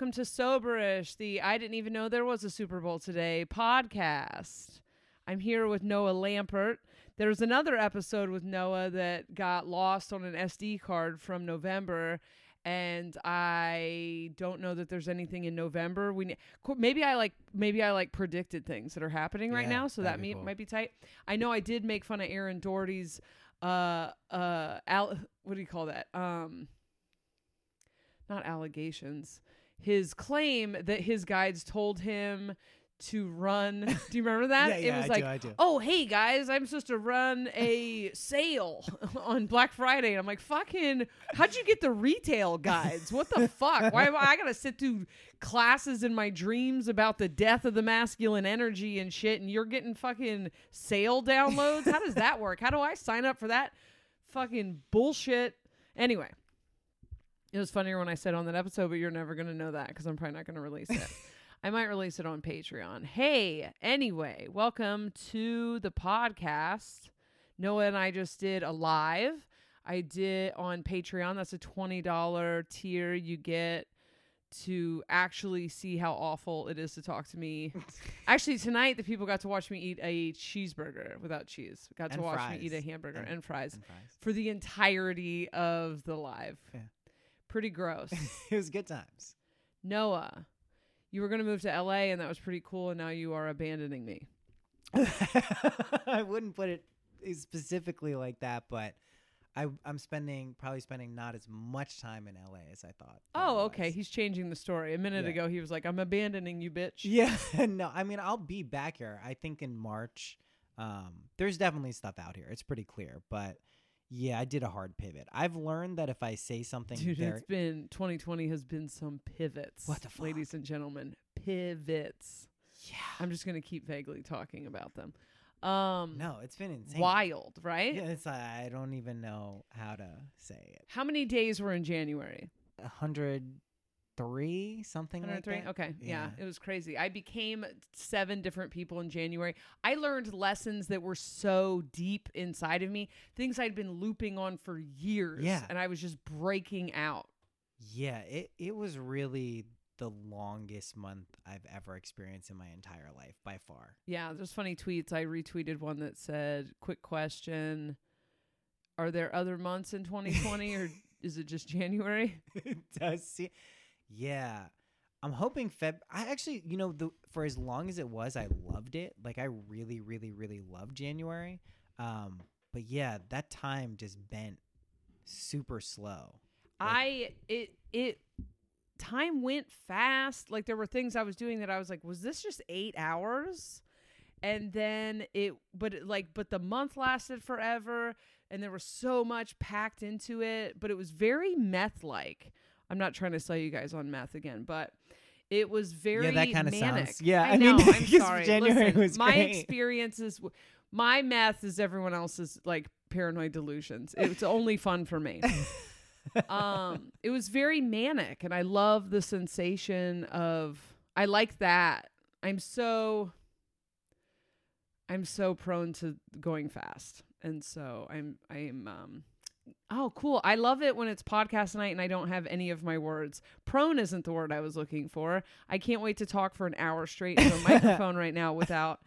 Welcome to Soberish, the I didn't even know there was a Super Bowl today podcast. I'm here with Noah Lampert. There was another episode with Noah that got lost on an SD card from November, and I don't know that there's anything in November. We ne- maybe I like maybe I like predicted things that are happening right Yeah, now, so that me- cool. might be tight. I know I did make fun of Aaron Doughty's uh uh al- what do you call that um not allegations his claim that his guides told him to run. Do you remember that? Yeah, it yeah, was I like do, I do. oh hey guys i'm supposed to run a sale on black friday. And i'm like fucking how'd you get the retail guides? What the fuck? Why am I, I gotta sit through classes in my dreams about the death of the masculine energy and shit and you're getting fucking sale downloads? How does that work? How do i sign up for that fucking bullshit? Anyway it was funnier when I said on that episode, but you're never going to know that because I'm probably not going to release it. I might release it on Patreon. Hey, anyway, welcome to the podcast. Noah and I just did a live. I did on Patreon. That's a $20 tier. You get to actually see how awful it is to talk to me. actually, tonight the people got to watch me eat a cheeseburger without cheese. Got to And watch me eat a hamburger and, And- fries And fries. for the entirety of the live. Yeah. Pretty gross. it was good times. Noah, you were going to move to LA and that was pretty cool and now you are abandoning me. I wouldn't put it specifically like that, but I, I'm spending probably spending not as much time in LA as I thought. Oh, okay. He's changing the story. A minute Yeah. ago he was like, "I'm abandoning you, bitch." Yeah, no, I mean I'll be back here. I think in March. Um, there's definitely stuff out here. It's pretty clear, but yeah, I did a hard pivot. I've learned that if I say something Dude, it's been 2020 has been some pivots. What the ladies and gentlemen, pivots. yeah, I'm just going to keep vaguely talking about them. Um no, it's been insane. wild, right? Yeah, it's I don't even know how to say it. How many days were in January? A hundred three something like 103? that. Okay. Yeah. Yeah. It was crazy. I became seven different people in January. I learned lessons that were so deep inside of me, things I'd been looping on for years. Yeah. And I was just breaking out. Yeah, it it was really the longest month I've ever experienced in my entire life by far. Yeah. There's funny tweets. I retweeted one that said, Quick question Are there other months in 2020 or is it just January? it does see. Yeah. I'm hoping Feb I actually, you know, the for as long as it was, I loved it. Like I really really really loved January. Um but yeah, that time just bent super slow. I it it time went fast. Like there were things I was doing that I was like, was this just eight hours? And then it, but it, like, but the month lasted forever, and there was so much packed into it. But it was very meth like. I'm not trying to sell you guys on meth again, but it was very Yeah, that kinda manic. sounds- yeah, I, I mean, know. I'm 'cause sorry. January Listen, was my great. experiences. w- My meth is everyone else's like paranoid delusions. It's only fun for me um it was very manic and i love the sensation of i like that i'm so i'm so prone to going fast and so i'm i'm um oh cool i love it when it's podcast night and i don't have any of my words prone isn't the word i was looking for i can't wait to talk for an hour straight into a microphone right now without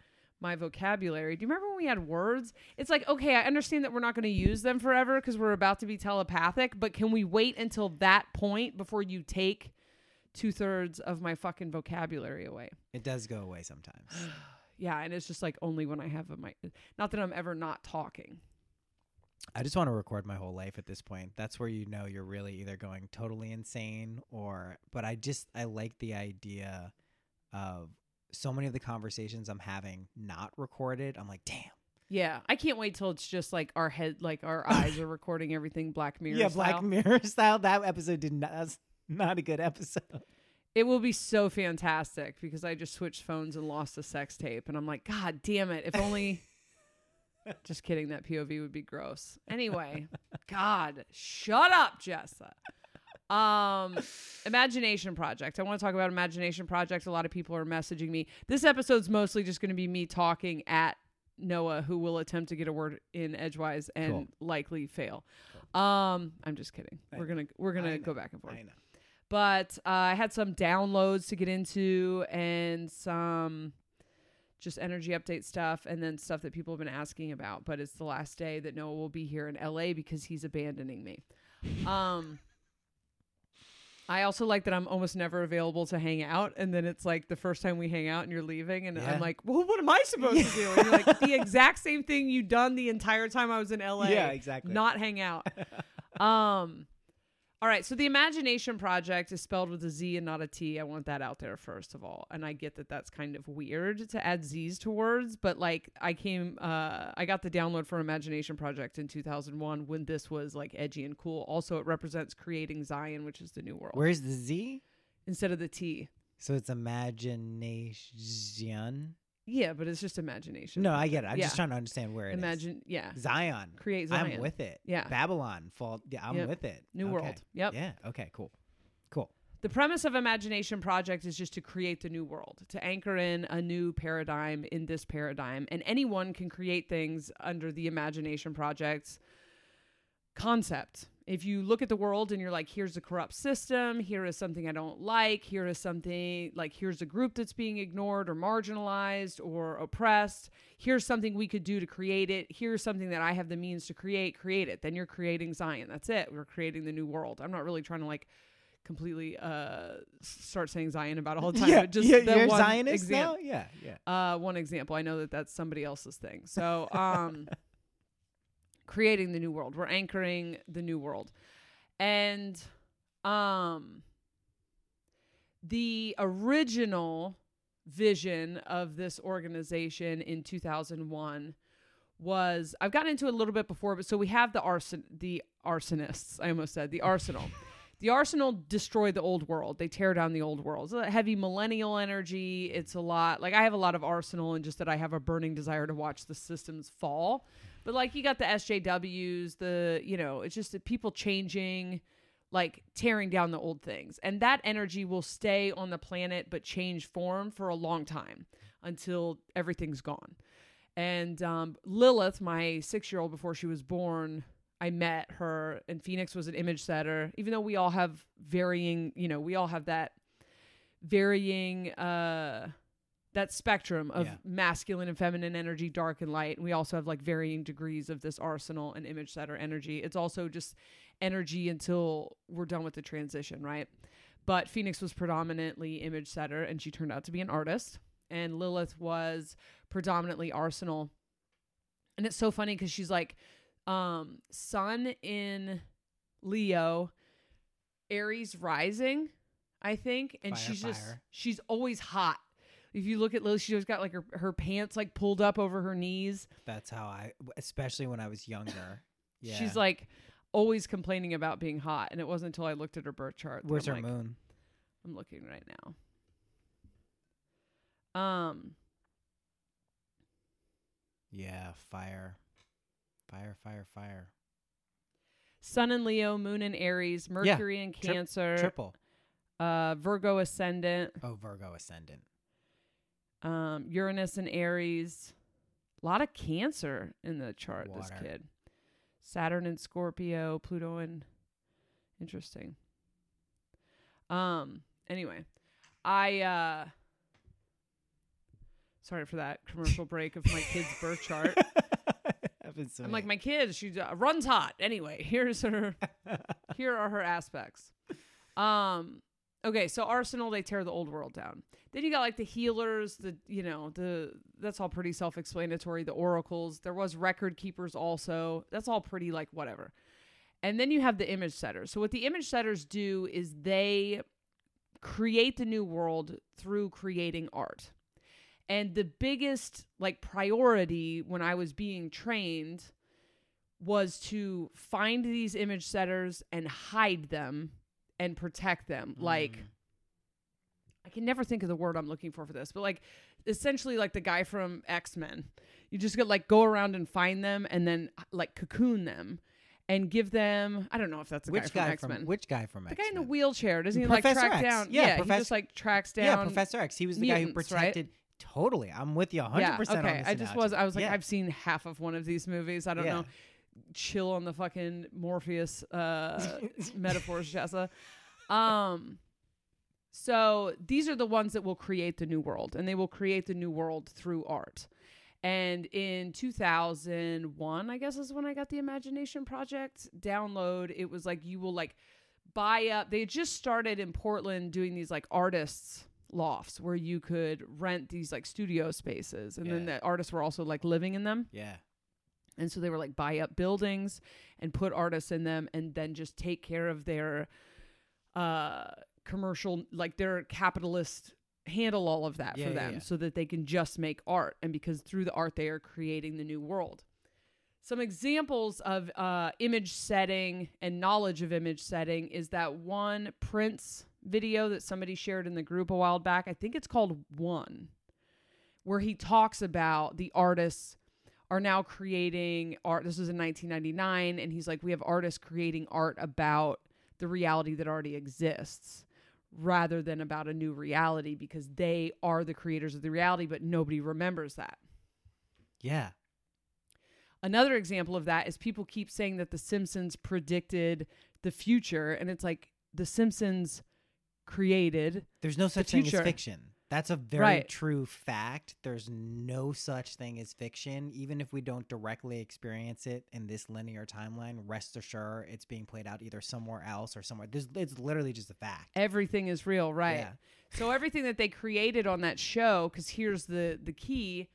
my vocabulary. Do you remember when we had words? It's like, okay, I understand that we're not going to use them forever because we're about to be telepathic, but can we wait until that point before you take two thirds of my fucking vocabulary away? It does go away sometimes. Yeah, and it's just like only when I have a mic. Not that I'm ever not talking. I just want to record my whole life at this point. That's where you know you're really either going totally insane or but I just I like the idea of so many of the conversations I'm having not recorded. I'm like, damn. Yeah, I can't wait till it's just like our head, like our eyes are recording everything Black Mirror. yeah, style. Black Mirror style. That episode did not that's not a good episode. It will be so fantastic because I just switched phones and lost a sex tape, and I'm like, God damn it! If only. just kidding. That POV would be gross. Anyway, God, shut up, Jessa. Um, Imagination Project. I want to talk about Imagination Project. A lot of people are messaging me. This episode's mostly just going to be me talking at Noah, who will attempt to get a word in edgewise and Cool. likely fail. Um, I'm just kidding. I We're gonna we're gonna go back and forth. I know. But uh, I had some downloads to get into and some just energy update stuff and then stuff that people have been asking about. But it's the last day that Noah will be here in LA because he's abandoning me. Um, I also like that I'm almost never available to hang out, and then it's like the first time we hang out and you're leaving, and Yeah. I'm like, "Well, what am I supposed to do?" And you're like, "The exact same thing you done the entire time I was in LA, Yeah, exactly. not hang out." um, all right. So the Imagination Project is spelled with a Z and not a T. I want that out there first of all, and I get that that's kind of weird to add Z's to words, but like I came, uh, I got the download for Imagination Project in 2001 when this was like edgy and cool. Also, it represents creating Zion, which is the new world Where's the Z? instead of the T. So it's imagination. Yeah, but it's just imagination. No, I get it. I'm Yeah. just trying to understand where it is. Imagine, yeah, Zion. create Zion. I'm with it. Yeah. Babylon. Fall. Yeah, I'm Yep. with it. New Okay. world. Yep. Yeah. Okay. Cool. Cool. The premise of Imagination Project is just to create the new world, to anchor in a new paradigm in this paradigm. And anyone can create things under the Imagination Project's concept. If you look at the world and you're like, here's a corrupt system, here is something I don't like, here is something like, here's a group that's being ignored or marginalized or oppressed, here's something we could do to create it, here's something that I have the means to create, create it. Then you're creating Zion. That's it. We're creating the new world. I'm not really trying to like, completely uh start saying Zion about all the time. yeah. but just the you're one Zionist exam- now. Yeah. Yeah. Uh, one example. I know that that's somebody else's thing. So, um, creating the new world. We're anchoring the new world, and um, the original vision of this organization in 2001 was I've gotten into it a little bit before, but so we have the arson the arsonists. I almost said the arsenal. The arsenal destroy the old world. They tear down the old world. It's a heavy millennial energy. It's a lot. Like I have a lot of arsenal, and just that I have a burning desire to watch the systems fall. But like you got the SJWs, the you know, it's just people changing, like tearing down the old things, and that energy will stay on the planet but change form for a long time until everything's gone. And um, Lilith, my six year old before she was born, I met her, and Phoenix was an image setter. Even though we all have varying, you know, we all have that varying, uh, that spectrum of Yeah. masculine and feminine energy, dark and light. And we also have like varying degrees of this arsenal and image setter energy. It's also just energy until we're done with the transition, right? But Phoenix was predominantly image setter, and she turned out to be an artist. And Lilith was predominantly arsenal. And it's so funny because she's like, um, Sun in Leo, Aries rising, I think, and Fire, she's just fire. she's always hot. If you look at Lily, she's always got like her, her pants like pulled up over her knees. That's how I, especially when I was younger. Yeah. She's like always complaining about being hot, and it wasn't until I looked at her birth chart. Where's I'm her like, moon? I'm looking right now. Um, Yeah. Fire. Fire. Fire. Fire. Sun in Leo, Moon in Aries, Mercury in Tri- Cancer, Triple. uh, Virgo ascendant, Oh, Virgo ascendant. Um, Uranus and Aries. A lot of Cancer in the chart. This kid, Saturn and Scorpio, Pluto and Interesting. Um. Anyway, I. uh Sorry for that commercial break of my kid's birth chart. I'm like my kid. She uh, runs hot. Anyway, here's her. here are her aspects. Um. Okay, so Arsenal they tear the old world down. Then you got like the healers, the you know the that's all pretty self-explanatory. The oracles. There was record keepers also. That's all pretty like whatever. And then you have the image setters. So what the image setters do is they create the new world through creating art. And the biggest like priority when I was being trained was to find these image setters and hide them and protect them. Like Mm. I can never think of the word I'm looking for for this, but like essentially like the guy from X-Men. You just got like go around and find them and then like cocoon them and give them I don't know if that's the which guy from X-Men. which guy from the guy in the wheelchair doesn't he like track X. down? Yeah, he Professor- just like tracks down. Yeah, Professor X. He was the guy who mutants, right? protected. Totally, I'm with you 100. Yeah, percent okay. I just was. I was like, yeah. I've seen half of one of these movies. I don't Yeah. know. Chill on the fucking Morpheus uh, metaphors, Jessa. Um, so these are the ones that will create the new world, and they will create the new world through art. And in 2001, I guess is when I got the Imagination Project download. It was like you will like buy up. They had just started in Portland doing these like artists lofts where you could rent these like studio spaces, and then the artists were also like living in them. Yeah. And so they were like buy up buildings and put artists in them and then just take care of their uh commercial like their capitalist handle all of that Yeah, for yeah, them yeah. so that they can just make art and because through the art they are creating the new world. Some examples of uh, image setting and knowledge of image setting is that one Prince video that somebody shared in the group a while back. I think it's called One, where he talks about the artists are now creating art. This was in 1999, and he's like, we have artists creating art about the reality that already exists rather than about a new reality because they are the creators of the reality, but nobody remembers that. Yeah. Another example of that is people keep saying that The Simpsons predicted the future, and it's like The Simpsons created. There's no such thing as fiction. That's a very Right. true fact. There's no such thing as fiction. Even if we don't directly experience it in this linear timeline, rest assured it's being played out either somewhere else or somewhere. There's, it's literally just a fact. Everything is real, right? Yeah. So everything that they created on that show, because here's the the key,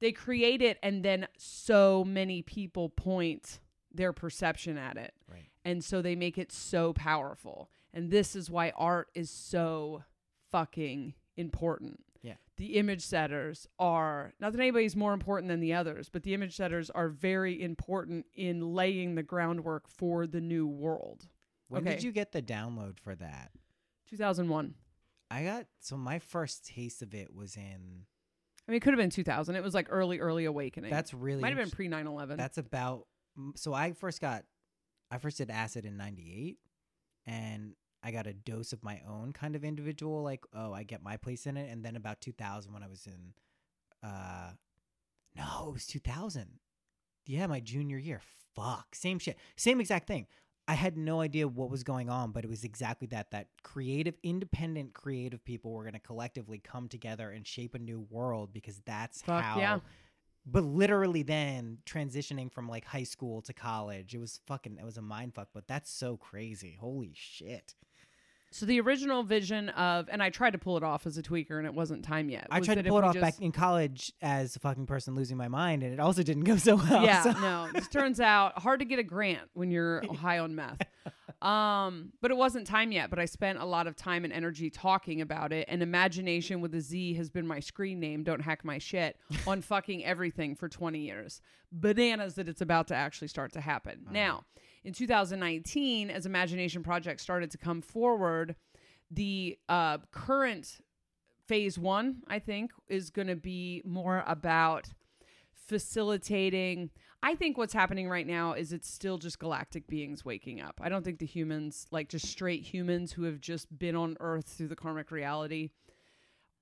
they create it, and then so many people point their perception at it, Right. and so they make it so powerful. And this is why art is so fucking important. Yeah. The image setters are not that anybody's more important than the others, but the image setters are very important in laying the groundwork for the new world. When Okay. did you get the download for that? 2001. I got so my first taste of it was in. I mean, it could have been 2000. It was like early, early awakening. That's really might have been pre 9 11. That's about. So I first got, I first did acid in '98, and I got a dose of my own kind of individual, like oh, I get my place in it, and then about 2000 when I was in, uh, no, it was 2000. Yeah, my junior year. Fuck, same shit, same exact thing. I had no idea what was going on, but it was exactly that. That creative, independent, creative people were going to collectively come together and shape a new world because that's Fuck, how yeah. but literally then transitioning from like high school to college it was fucking it was a mind fuck but that's so crazy holy shit so the original vision of, and I tried to pull it off as a tweaker and it wasn't time yet. i was tried that to if pull it we off just- back in college as a fucking person losing my mind and it also didn't go so well yeah, so- no. This turns out hard to get a grant when you're high on meth. Um, but it wasn't time yet. But I spent a lot of time and energy talking about it. And imagination with a Z has been my screen name. Don't hack my shit on fucking everything for 20 years. Bananas that it's about to actually start to happen. Now, in 2019, as Imagination Project started to come forward, the uh, current phase one, I think, is going to be more about facilitating. I think what's happening right now is it's still just galactic beings waking up. I don't think the humans, like just straight humans who have just been on Earth through the karmic reality,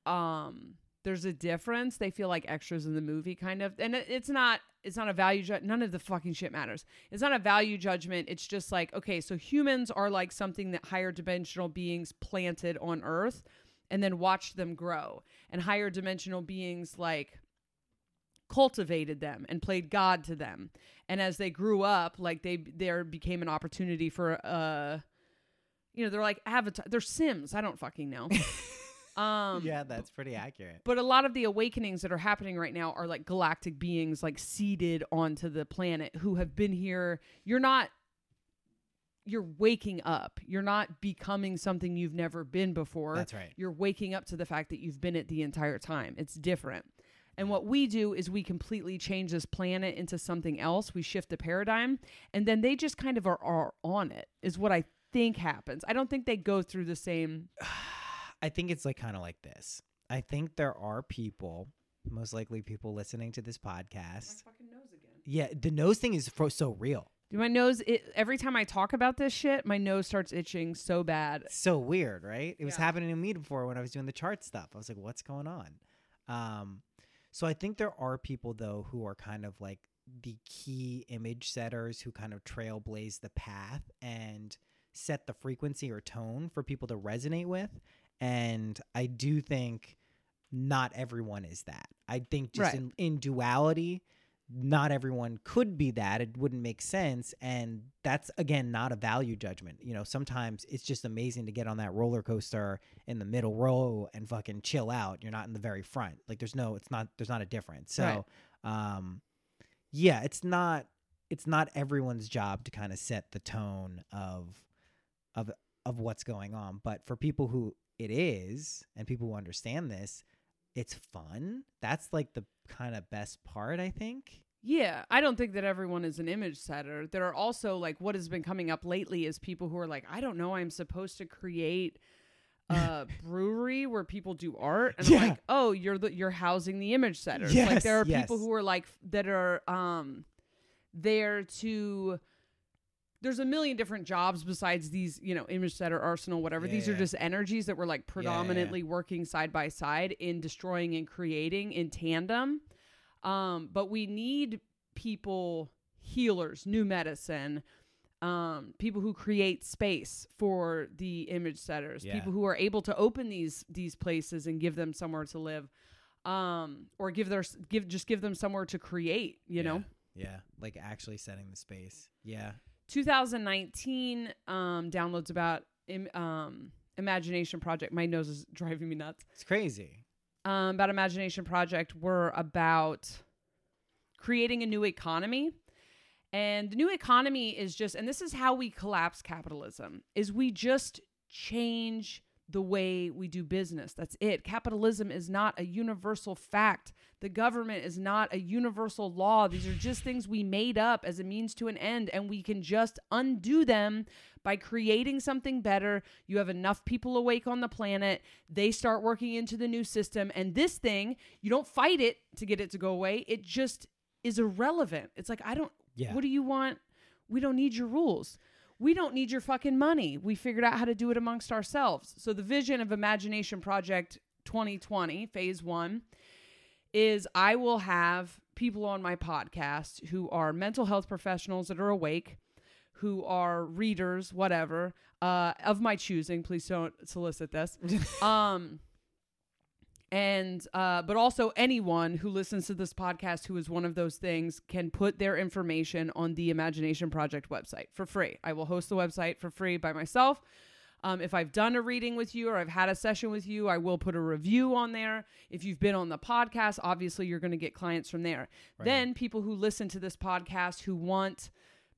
um, there's a difference. They feel like extras in the movie, kind of, and it's not. It's not a value. Ju- none of the fucking shit matters. It's not a value judgment. It's just like okay, so humans are like something that higher dimensional beings planted on Earth, and then watched them grow, and higher dimensional beings like cultivated them and played god to them and as they grew up like they there became an opportunity for uh you know they're like avatar they're sims i don't fucking know um yeah that's pretty accurate but a lot of the awakenings that are happening right now are like galactic beings like seeded onto the planet who have been here you're not you're waking up you're not becoming something you've never been before that's right you're waking up to the fact that you've been it the entire time. It's different. And what we do is we completely change this planet into something else. We shift the paradigm, and then they just kind of are, are on it, is what I think happens. I don't think they go through the same. i think it's like kind of like this i think there are people most likely people listening to this podcast fucking nose again. yeah the nose thing is fro- so real My nose, it, every time I talk about this shit, my nose starts itching so bad. so weird, right? It was Yeah. happening to me before when I was doing the chart stuff. I was like, what's going on? Um, so I think there are people though who are kind of like the key image setters who kind of trailblaze the path and set the frequency or tone for people to resonate with. And I do think not everyone is that. I think just Right. in, in duality, not everyone could be that. It wouldn't make sense. And that's, again, not a value judgment. You know, sometimes it's just amazing to get on that roller coaster in the middle row and fucking chill out. You're not in the very front. Like, there's no, it's not, there's not a difference. So, um, yeah, it's not, it's not everyone's job to kind of set the tone of, of, of what's going on. But for people who it is and people who understand this, it's fun. That's like the kind of best part, I think. Yeah, I don't think that everyone is an image setter. There are also like what has been coming up lately is people who are like, I don't know, I'm supposed to create a brewery where people do art, and Yeah. I'm like, oh, you're the you're housing the image setters. like Yes, there are people who are like that are um there to. There's a million different jobs besides these, you know, image setter, arsenal, whatever. Yeah, these are just energies that were like yeah, yeah. predominantly working side by side in destroying and creating in tandem. Um, but we need people, healers, new medicine, um, people who create space for the image setters, Yeah. people who are able to open these these places and give them somewhere to live, um, or give their give just give them somewhere to create. You know, Yeah. Like actually setting the space. Yeah. 2019 um, downloads about im- um, Imagination Project. My nose is driving me nuts. It's crazy. um, about Imagination Project were about creating a new economy. And the new economy is just, and this is how we collapse capitalism, is we just change the way we do business. That's it. Capitalism is not a universal fact. The government is not a universal law. These are just things we made up as a means to an end, and we can just undo them by creating something better. You have enough people awake on the planet, they start working into the new system, and this thing, you don't fight it to get it to go away. It just is irrelevant. It's like, I don't, Yeah. what do you want? We don't need your rules. We don't need your fucking money. We figured out how to do it amongst ourselves. So the vision of Imagination Project 2020, phase 1 is I will have people on my podcast who are mental health professionals that are awake, who are readers, whatever, uh, of my choosing. Please don't solicit this. um, and uh, but also anyone who listens to this podcast who is one of those things can put their information on the Imagination Project website for free. I will host the website for free by myself. Um, if I've done a reading with you or I've had a session with you, I will put a review on there. If you've been on the podcast, obviously you're going to get clients from there. Right. Then people who listen to this podcast who want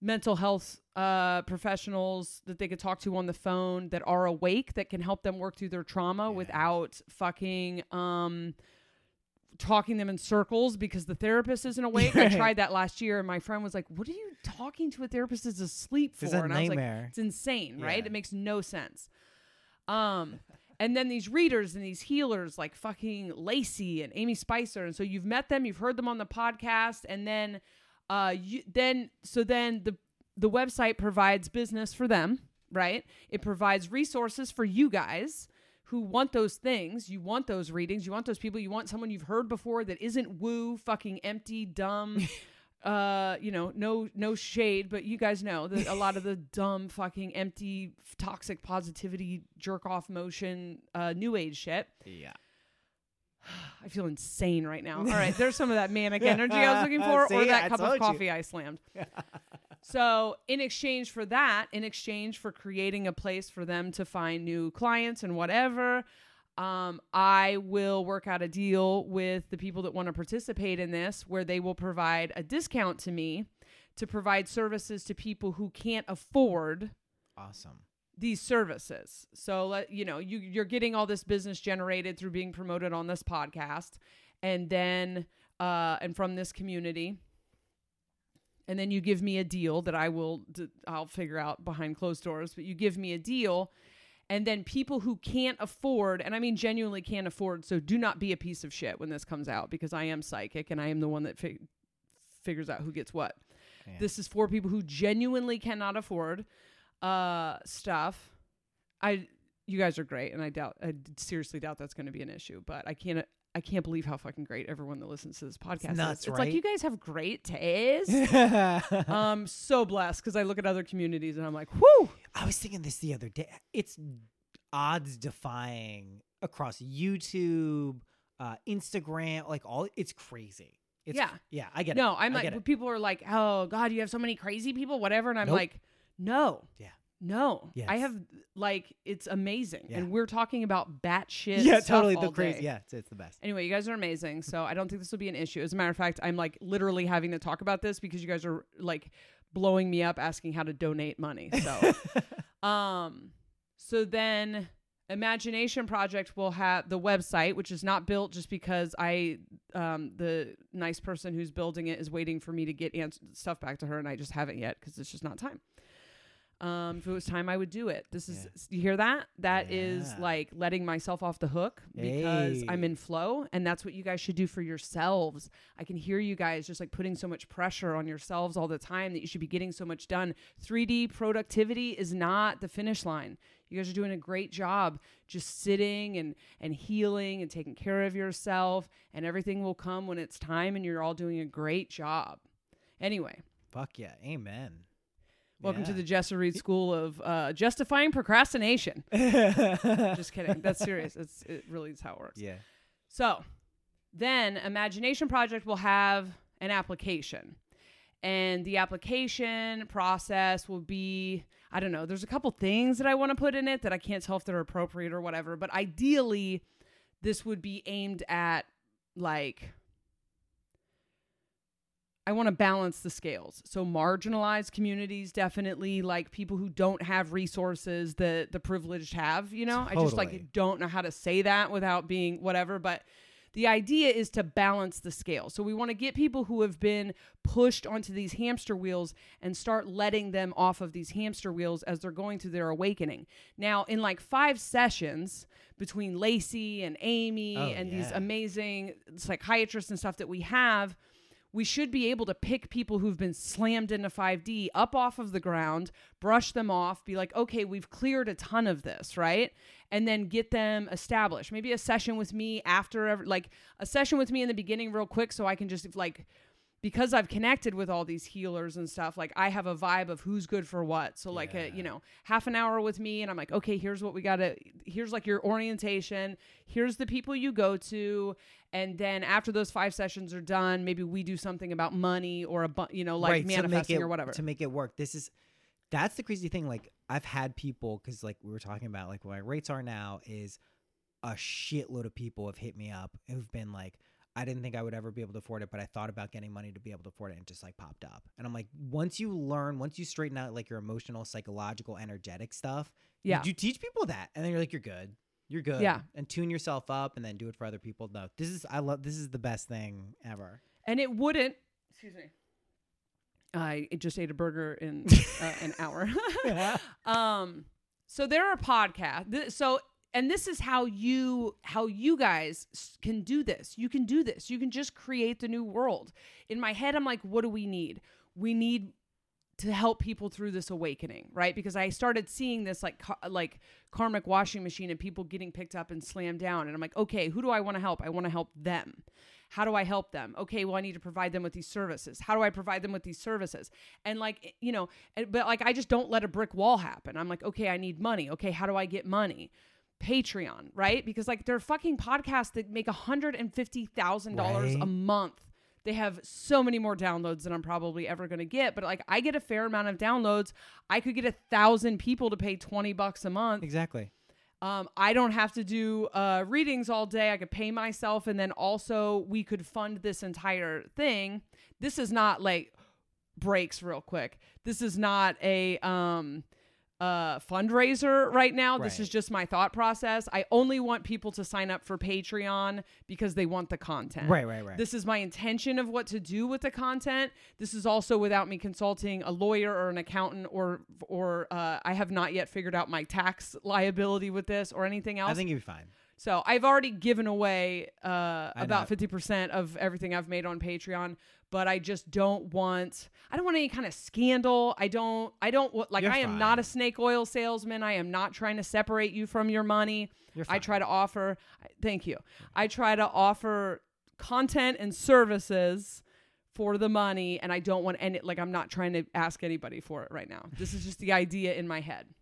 mental health uh, professionals that they could talk to on the phone that are awake that can help them work through their trauma Yeah. without fucking um, talking them in circles because the therapist isn't awake. I tried that last year and my friend was like, What are you talking to a therapist is asleep for? It's and I was like. It's insane, right? It makes no sense. Um, and then these readers and these healers like fucking Lacey and Amy Spicer. And so you've met them, you've heard them on the podcast, and then uh you then so then the the website provides business for them, right? It provides resources for you guys who want those things. You want those readings, you want those people, you want someone you've heard before that isn't woo, fucking empty, dumb. uh you know no no shade but you guys know that a lot of the dumb fucking empty toxic positivity jerk off motion uh new age shit Yeah. I feel insane right now. All right, there's some of that manic energy I was looking for, or that I cup of told you. coffee I slammed. so, in exchange for that, in exchange for creating a place for them to find new clients and whatever, um, I will work out a deal with the people that want to participate in this where they will provide a discount to me to provide services to people who can't afford Awesome. These services. So let you know you you're getting all this business generated through being promoted on this podcast, and then uh, and from this community, and then you give me a deal that I will I'll figure out behind closed doors. But you give me a deal. And then people who can't afford, and I mean genuinely can't afford, so do not be a piece of shit when this comes out because I am psychic and I am the one that fi- figures out who gets what. Yeah. This is for people who genuinely cannot afford uh stuff. I you guys are great and I doubt I seriously doubt that's going to be an issue, but I can't I can't believe how fucking great everyone that listens to this podcast nuts, is. It's right? like you guys have great taste. I'm so blessed because I look at other communities and I'm like, whoo. I was thinking this the other day. It's odds defying across YouTube, uh, Instagram, like all. It's crazy. It's, Yeah. yeah, I get it. No, I'm I like, people are like, oh God, you have so many crazy people, whatever. And I'm Nope. like, no. Yeah. No. Yes. I have, like, it's amazing. Yeah. And we're talking about batshit. yeah, stuff totally all the crazy. day. Yeah, it's, it's the best. Anyway, you guys are amazing. So I don't think this will be an issue. As a matter of fact, I'm like literally having to talk about this because you guys are like blowing me up asking how to donate money. So um so then Imagination Project will have the website, which is not built just because I um the nice person who's building it is waiting for me to get ans- stuff back to her and I just haven't yet because it's just not time. Um, if it was time, I would do it. This is you hear that? That is Yeah. like letting myself off the hook because I'm in flow, and that's what you guys should do for yourselves. I can hear you guys just like putting so much pressure on yourselves all the time that you should be getting so much done. 3D productivity is not the finish line. You guys are doing a great job just sitting and and healing and taking care of yourself, and everything will come when it's time, and you're all doing a great job. Anyway, Fuck yeah, amen. Welcome to the Jessa Reed School of uh, Justifying Procrastination. Just kidding. That's serious. It's it really is how it works. yeah. So then Imagination Project will have an application. And the application process will be, I don't know, there's a couple things that I want to put in it that I can't tell if they're appropriate or whatever. But ideally, this would be aimed at like, I want to balance the scales. So marginalized communities definitely like people who don't have resources that the privileged have, you know? I just like don't know how to say that without being whatever, but the idea is to balance the scale. So we want to get people who have been pushed onto these hamster wheels and start letting them off of these hamster wheels as they're going through their awakening. Now, in like 5 sessions between Lacey and Amy Oh, and these amazing psychiatrists and stuff that we have, we should be able to pick people who've been slammed into 5D up off of the ground, brush them off, be like, okay, we've cleared a ton of this, right? And then get them established. Maybe a session with me after, every, like a session with me in the beginning, real quick, so I can just like, because I've connected with all these healers and stuff, like I have a vibe of who's good for what. So like a, you know, half an hour with me and I'm like, okay, here's what we got to here's like your orientation, here's the people you go to, and then after those 5 sessions are done, maybe we do something about money or a bu- you know, like right, manifesting it, or whatever. to make it work. This is that's the crazy thing. Like I've had people because like we were talking about, like what my rates are now is a shitload of people have hit me up who've been like, I didn't think I would ever be able to afford it, but I thought about getting money to be able to afford it and it just like popped up. And I'm like, once you learn, once you straighten out like your emotional, psychological, energetic stuff, Yeah. you, teach people that, and then you're like, you're good. You're good. Yeah. And tune yourself up and then do it for other people. No, this is I love this is the best thing ever. and it wouldn't excuse me. I just ate a burger in uh, an hour. um so there are podcasts so and this is how you how you guys can do this you can do this you can just create the new world in my head i'm like what do we need we need to help people through this awakening right because i started seeing this like like karmic washing machine and people getting picked up and slammed down and i'm like okay who do i want to help i want to help them how do I help them? Okay, well, I need to provide them with these services. How do I provide them with these services? And like, eh, you know, but like, I just don't let a brick wall happen. I'm like, okay, I need money. Okay, how do I get money? Patreon, right? Because like, there are fucking podcasts that make $150,000 a month. They have so many more downloads than I'm probably ever going to get. But like, I get a fair amount of downloads. I could get a thousand people to pay 20 bucks a month. Exactly. Um, I don't have to do uh, readings all day. I could pay myself, and then also we could fund this entire thing. This is not like breaks real quick. This is not a um, uh, fundraiser right now. This is just my thought process. I only want people to sign up for Patreon because they want the content. Right, right, right. This is my intention of what to do with the content. This is also without me consulting a lawyer or an accountant or or uh, I have not yet figured out my tax liability with this or anything else. I think you'll be fine. so I've already given away uh, about fifty percent of everything I've made on Patreon. But I just don't want I don't want any kind of scandal. I don't I don't like You're I am not a snake oil salesman. I am not trying to separate you from your money. You're I try to offer thank you. I try to offer content and services for the money and I don't want any like I'm not trying to ask anybody for it right now. This is just the idea in my head.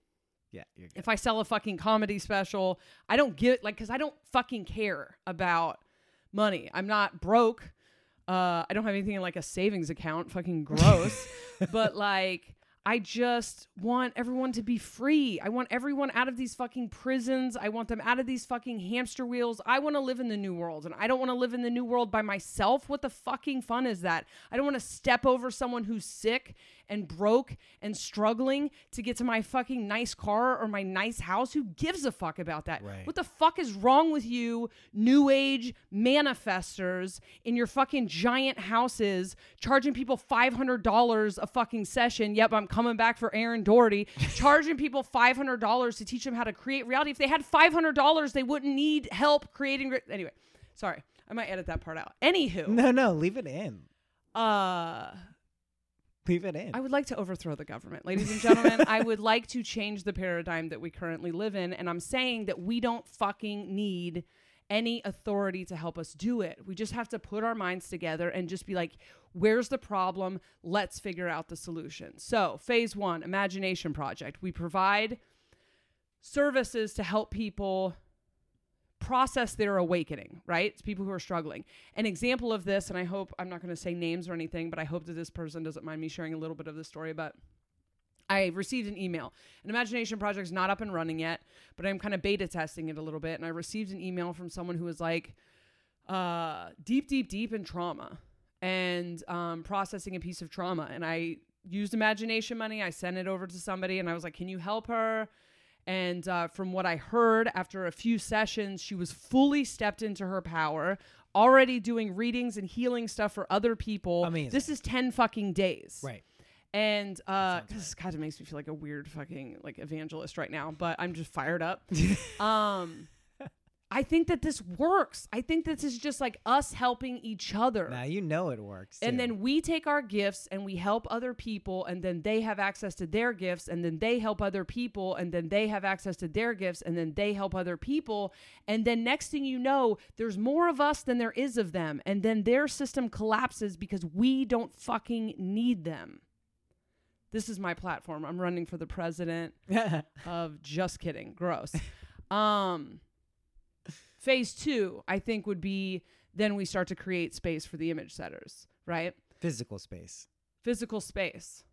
Yeah. If I sell a fucking comedy special, I don't get like cuz I don't fucking care about money. I'm not broke. Uh I don't have anything in like a savings account, fucking gross. but like I just want everyone to be free. I want everyone out of these fucking prisons. I want them out of these fucking hamster wheels. I want to live in the new world and I don't want to live in the new world by myself. What the fucking fun is that? I don't want to step over someone who's sick and broke and struggling to get to my fucking nice car or my nice house. Who gives a fuck about that? Right. What the fuck is wrong with you, new age manifestors in your fucking giant houses, charging people $500 a fucking session? Yep, I'm coming back for Aaron Doughty, charging people $500 to teach them how to create reality. If they had $500, they wouldn't need help creating. Re- anyway, sorry. I might edit that part out. Anywho, No, no, leave it in. uh, Leave it in. I would like to overthrow the government. Ladies and gentlemen, I would like to change the paradigm that we currently live in. And I'm saying that we don't fucking need any authority to help us do it. We just have to put our minds together and just be like, where's the problem? Let's figure out the solution. So, phase one, Imagination Project. We provide services to help people process their awakening, right? It's people who are struggling. An example of this, and I hope I'm not going to say names or anything, but I hope that this person doesn't mind me sharing a little bit of the story. But I received an email. An imagination project is not up and running yet, but I'm kind of beta testing it a little bit. And I received an email from someone who was like, uh, deep, deep, deep in trauma and um, processing a piece of trauma. And I used imagination money. I sent it over to somebody and I was like, can you help her? And uh, from what I heard, after a few sessions, she was fully stepped into her power, already doing readings and healing stuff for other people. Amazing. This is 10 fucking days. right. And uh, kind of makes me feel like a weird fucking like evangelist right now, but I'm just fired up. um, I think that this works. I think this is just like us helping each other. Now you know it works. And then we take our gifts and we help other people, and then they have access to their gifts, and then they help other people, and then they have access to their gifts, and then they help other people. And then next thing you know, there's more of us than there is of them. And then their system collapses because we don't fucking need them. This is my platform. I'm running for the president of just kidding gross um phase two i think would be then we start to create space for the image setters right physical space. physical space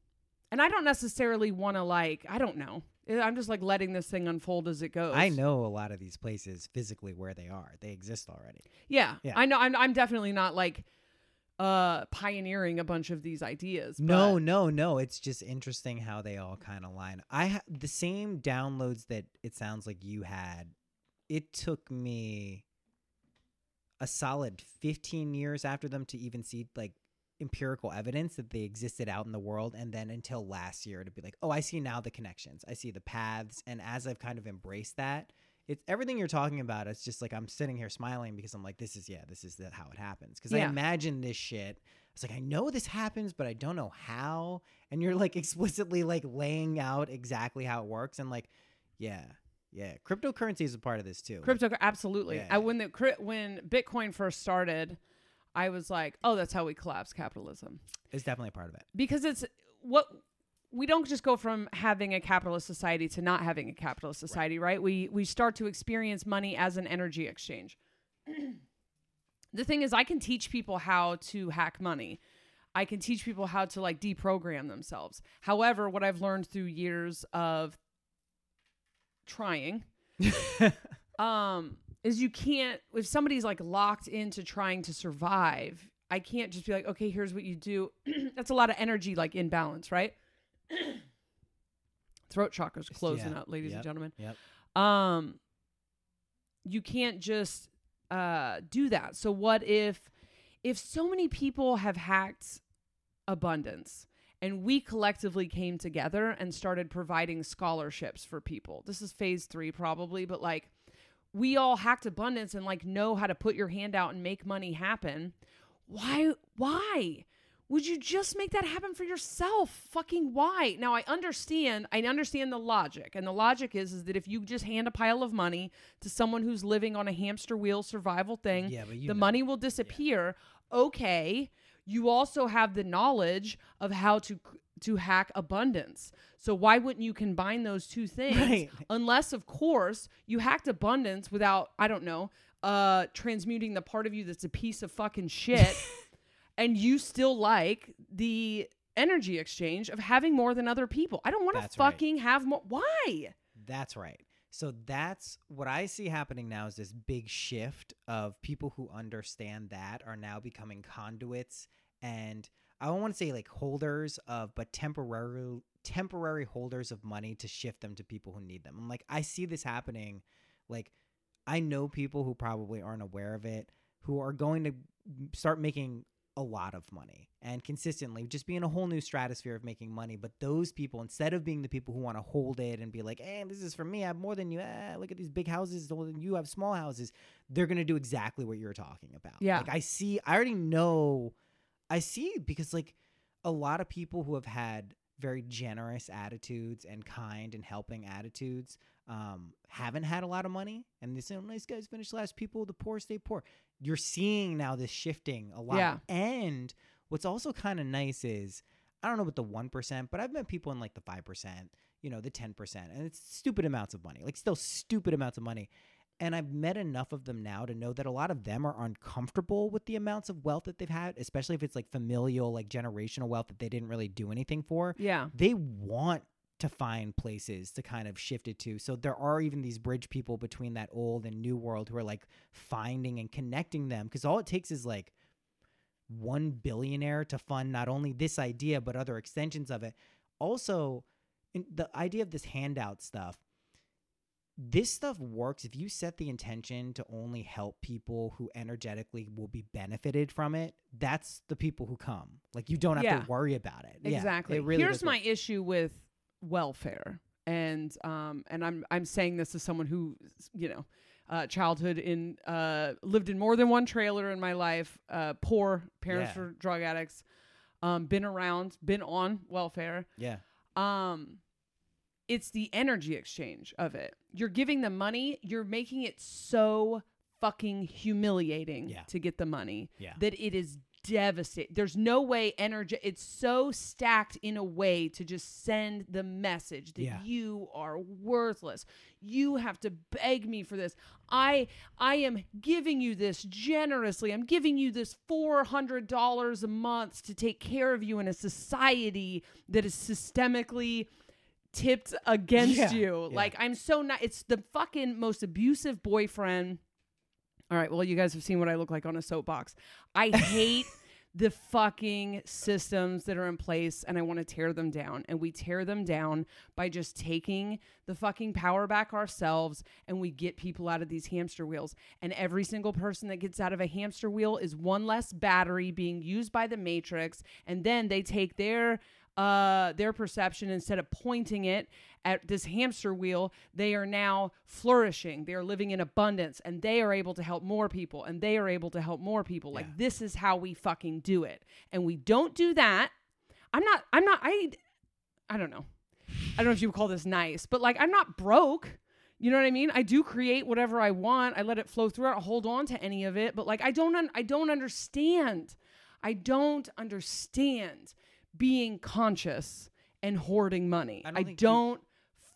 and i don't necessarily want to like i don't know Eh, i'm just like letting this thing unfold as it goes I know a lot of these places physically where they are. They exist already. yeah, Yeah. i know I'm, I'm definitely not like uh pioneering a bunch of these ideas No, no, no. It's just interesting how they all kind of line. I ha- the same downloads that it sounds like you had. It took me a solid 15 years after them to even see like empirical evidence that they existed out in the world and then until last year to be like, "Oh, I see now the connections. I see the paths." And as I've kind of embraced that, it's everything you're talking about. It's just like I'm sitting here smiling because I'm like, "This is yeah, this is the, how it happens." Because I Yeah. imagine this shit it's like I know this happens, but I don't know how. And you're like explicitly like laying out exactly how it works, and like, yeah, yeah, cryptocurrency is a part of this too. Crypto, absolutely. Yeah. I, when the when Bitcoin first started, I was like, "Oh, that's how we collapse capitalism," It's definitely a part of it. because it's what we don't just go from having a capitalist society to not having a capitalist society, right? We we start to experience money as an energy exchange. the thing is, I can teach people how to hack money. I can teach people how to like deprogram themselves. However, what I've learned through years of trying. Um is you can't if somebody's like locked into trying to survive i can't just be like okay here's what you do. That's a lot of energy like imbalance right? Throat chakra's closing yeah, up ladies and gentlemen. Yep. um you can't just uh do that. So what if if so many people have hacked abundance and we collectively came together and started providing scholarships for people this is phase 3 probably but like we all hacked abundance and like know how to put your hand out and make money happen why why would you just make that happen for yourself? Fucking why? Now I understand. I understand the logic, and the logic is is that if you just hand a pile of money to someone who's living on a hamster wheel survival thing, Yeah, the know. money will disappear. Okay, you also have the knowledge of how to to hack abundance. So why wouldn't you combine those two things? Right. Unless, of course, you hacked abundance without I don't know, uh, transmuting the part of you that's a piece of fucking shit and you still like the energy exchange of having more than other people. I don't want to That's right. fucking have more. Why? That's right. So that's what I see happening now is this big shift of people who understand that are now becoming conduits and I don't want to say like holders of but temporary temporary holders of money to shift them to people who need them. I'm like I see this happening like I know people who probably aren't aware of it who are going to start making a lot of money and consistently just be in a whole new stratosphere of making money. But those people, instead of being the people who want to hold it and be like, hey, this is for me, I have more than you, ah, look at these big houses, you have small houses, they're going to do exactly what you're talking about. Yeah. Like, I see, I already know, I see because, like, a lot of people who have had very generous attitudes and kind and helping attitudes um, haven't had a lot of money. And they say, oh, nice guys finish last, people, the poor stay poor. You're seeing now this shifting a lot. Yeah. And what's also kind of nice is, I don't know about the 1%, but I've met people in like the 5%, you know, the 10%, and it's stupid amounts of money, like still stupid amounts of money. And I've met enough of them now to know that a lot of them are uncomfortable with the amounts of wealth that they've had, especially if it's like familial, like generational wealth that they didn't really do anything for Yeah. they want to find places to kind of shift it to. So there are even these bridge people between that old and new world who are like finding and connecting them because all it takes is like one billionaire to fund not only this idea but other extensions of it. Also, in the idea of this handout stuff. This stuff works if you set the intention to only help people who energetically will be benefited from it. That's the people who come. Like you don't have Yeah. to worry about it. Yeah, Exactly. it really Here's does work. my issue with welfare, and um, and I'm I'm saying this as someone who, you know, uh, childhood in uh, lived in more than one trailer in my life. Uh, poor parents Yeah. were drug addicts. Um, been around, been on welfare. Yeah. um it's the energy exchange of it you're giving them money you're making it so fucking humiliating Yeah. to get the money Yeah. that it is devastating. There's no way energy it's so stacked in a way to just send the message that Yeah. you are worthless. You have to beg me for this. I i am giving you this generously. I'm giving you this $400 a month to take care of you in a society that is systemically tipped against Yeah, you. Yeah. like i'm so not it's the fucking most abusive boyfriend all right well you guys have seen what i look like on a soapbox i hate the fucking systems that are in place and I want to tear them down. And we tear them down by just taking the fucking power back ourselves and we get people out of these hamster wheels. And every single person that gets out of a hamster wheel is one less battery being used by the matrix. And then they take their uh, their perception instead of pointing it at this hamster wheel, they are now flourishing. They are living in abundance and they are able to help more people and they are able to help more people. Like Yeah. this is how we fucking do it. And we don't do that. I'm not I'm not I I don't know. I don't know if you would call this nice, but like I'm not broke. You know what I mean? I do create whatever I want. I let it flow through. I don't hold on to any of it, but like I don't un- I don't understand. I don't understand being conscious and hoarding money. I I don't don't, you-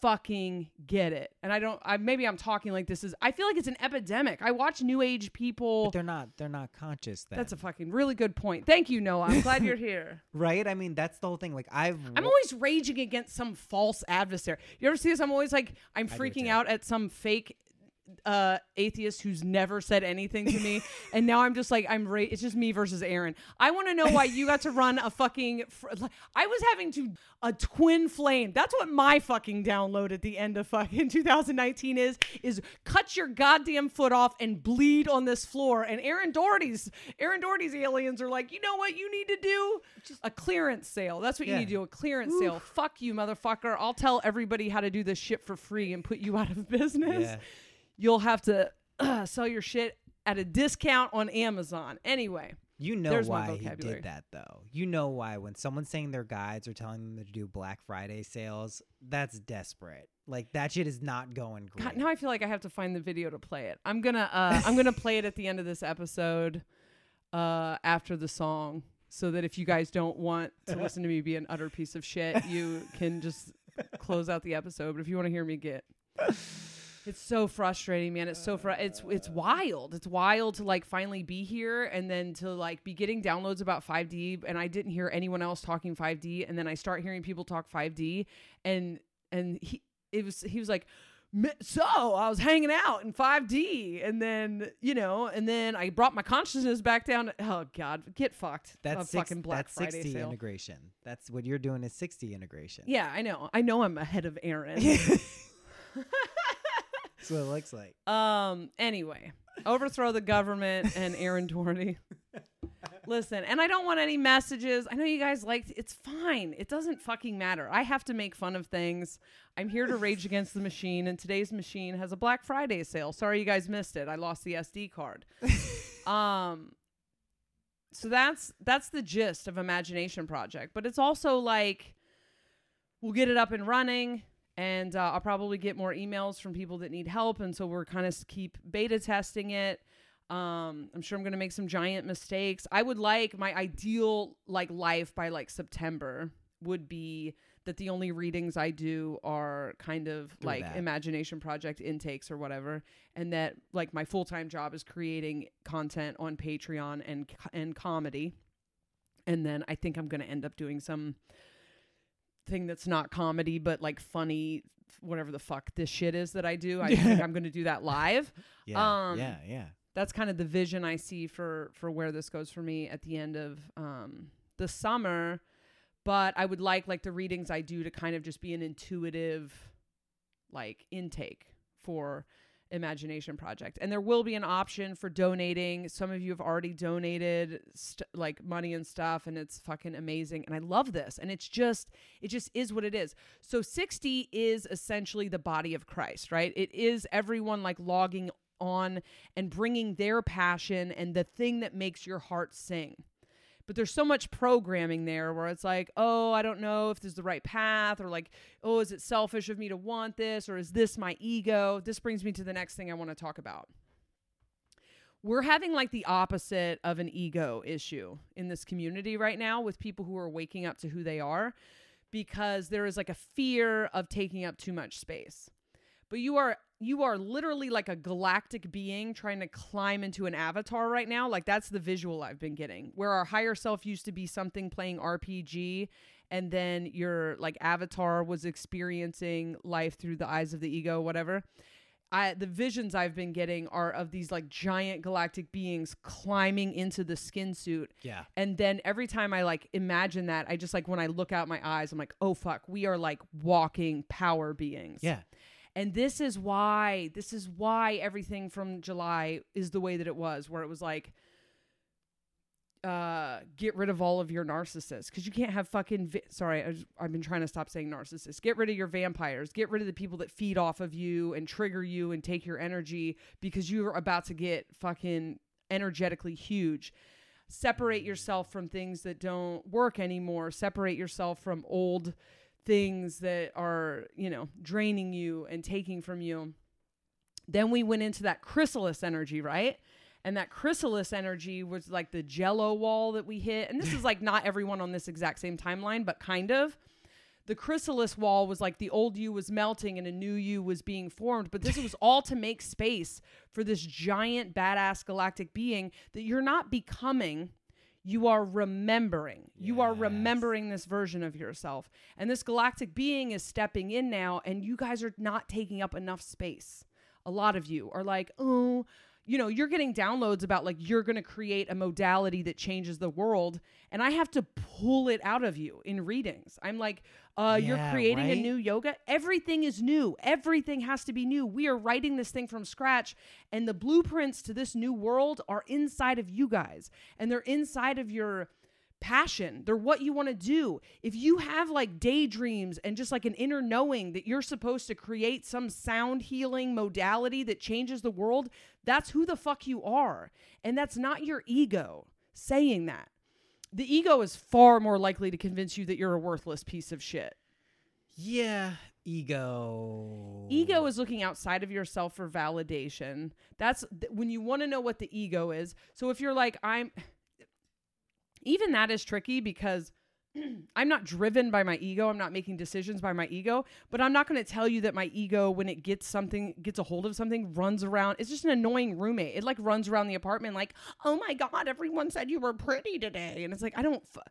fucking get it. And I don't I maybe I'm talking like this is I feel like it's an epidemic. I watch new age people But they're not. They're not conscious. Then. That's a fucking really good point. Thank you, Noah. I'm glad you're here. right. I mean, that's the whole thing. Like I've. I'm always raging against some false adversary. You ever see this? I'm always like, I'm freaking out at some fake uh atheist who's never said anything to me. And now i'm just like i'm ra- it's just me versus aaron. I want to know why you got to run a fucking fr- i was having to a twin flame. That's what my fucking download at the end of fucking 2019 is is cut your goddamn foot off and bleed on this floor. And aaron Doughty's aaron Doughty's aliens are like you know what you need to do? Just a clearance sale. That's what you need to do a clearance sale. Fuck you motherfucker. I'll tell everybody how to do this shit for free and put you out of business. Yeah. You'll have to uh, sell your shit at a discount on Amazon. Anyway, You know There's why he did that though. You know why when someone's saying their guides or telling them to do Black Friday sales, that's desperate. Like that shit is not going great. God, now I feel like I have to find the video to play it. I'm gonna uh, I'm gonna play it at the end of this episode, uh, after the song, so that if you guys don't want to listen to me be an utter piece of shit, you can just close out the episode. But if you want to hear me get, it's so frustrating, man. It's so fr- it's it's wild. It's wild to like finally be here and then to like be getting downloads about 5D, and I didn't hear anyone else talking 5D, and then I start hearing people talk 5D, and and he it was he was like so i was hanging out in 5d and then you know and then i brought my consciousness back down oh god get fucked that's six, fucking black that's friday 60 sale integration. That's what you're doing is 6D integration. yeah i know i know i'm ahead of aaron That's what it looks like. um anyway overthrow the government and aaron Doughty. Listen, and I don't want any messages. I know you guys like it's fine. It doesn't fucking matter. I have to make fun of things. I'm here to rage against the machine, and today's machine has a Black Friday sale. Sorry you guys missed it. I lost the SD card. um so that's that's the gist of Imagination Project. But it's also like we'll get it up and running and uh, I'll probably get more emails from people that need help and so we're kind of keep beta testing it. Um, I'm sure I'm gonna make some giant mistakes. I would like my ideal like life by like September would be that the only readings I do are kind of Through like that. imagination project intakes or whatever, and that like my full time job is creating content on Patreon and and comedy, and then I think I'm gonna end up doing some thing that's not comedy but like funny whatever the fuck this shit is that I do. I think I'm gonna do that live Yeah. Um, yeah. Yeah. that's kind of the vision I see for for where this goes for me at the end of um, the summer. But I would like like the readings I do to kind of just be an intuitive like intake for imagination project. And there will be an option for donating. Some of you have already donated st- like money and stuff and it's fucking amazing. And i love this. And it's just it just is what it is. So 6D is essentially the body of christ right? It is everyone like logging on and bringing their passion and the thing that makes your heart sing but there's so much programming there where it's like, oh, I don't know if this is the right path, or like, oh, is it selfish of me to want this, or is this my ego? This brings me to the next thing I want to talk about. We're having like the opposite of an ego issue in this community right now with people who are waking up to who they are because there is like a fear of taking up too much space. But you are you are literally like a galactic being trying to climb into an avatar right now. Like that's the visual I've been getting. Where our higher self used to be something playing RPG and then your like avatar was experiencing life through the eyes of the ego whatever. I the visions I've been getting are of these like giant galactic beings climbing into the skin suit Yeah. and then every time I like imagine that, I just like when I look out my eyes, I'm like, oh fuck, we are like walking power beings. Yeah. And this is why, this is why everything from July is the way that it was, where it was like, uh, get rid of all of your narcissists because you can't have fucking. Vi- Sorry, I I've been trying to stop saying narcissists. Get rid of your vampires. Get rid of the people that feed off of you and trigger you and take your energy because you're about to get fucking energetically huge separate yourself from things that don't work anymore separate yourself from old things that are you know draining you and taking from you then we went into that chrysalis energy right? And that chrysalis energy was like the jello wall that we hit. And this is like not everyone on this exact same timeline but kind of. The chrysalis wall was like the old you was melting and a new you was being formed. But this was all to make space for this giant badass galactic being that you're not becoming you are remembering. You are remembering this version of yourself. And this galactic being is stepping in now and you guys are not taking up enough space. A lot of you are like oh you know you're getting downloads about like you're going to create a modality that changes the world and i have to pull it out of you in readings. I'm like uh you're Yeah, creating a new yoga everything is new everything has to be new we are writing this thing from scratch and the blueprints to this new world are inside of you guys and they're inside of your passion. They're what you want to do. If you have like daydreams and just like an inner knowing that you're supposed to create some sound healing modality that changes the world, that's who the fuck you are. And that's not your ego. saying that. The ego is far more likely to convince you that you're a worthless piece of shit. Yeah, ego. Ego is looking outside of yourself for validation. That's th- when you want to know what the ego is. So if you're like, I'm, even that is tricky because I'm not driven by my ego. I'm not making decisions by my ego, but I'm not going to tell you that my ego, when it gets something, gets a hold of something, runs around. It's just an annoying roommate. It like runs around the apartment, like, oh my God, everyone said you were pretty today. And it's like, I don't, f-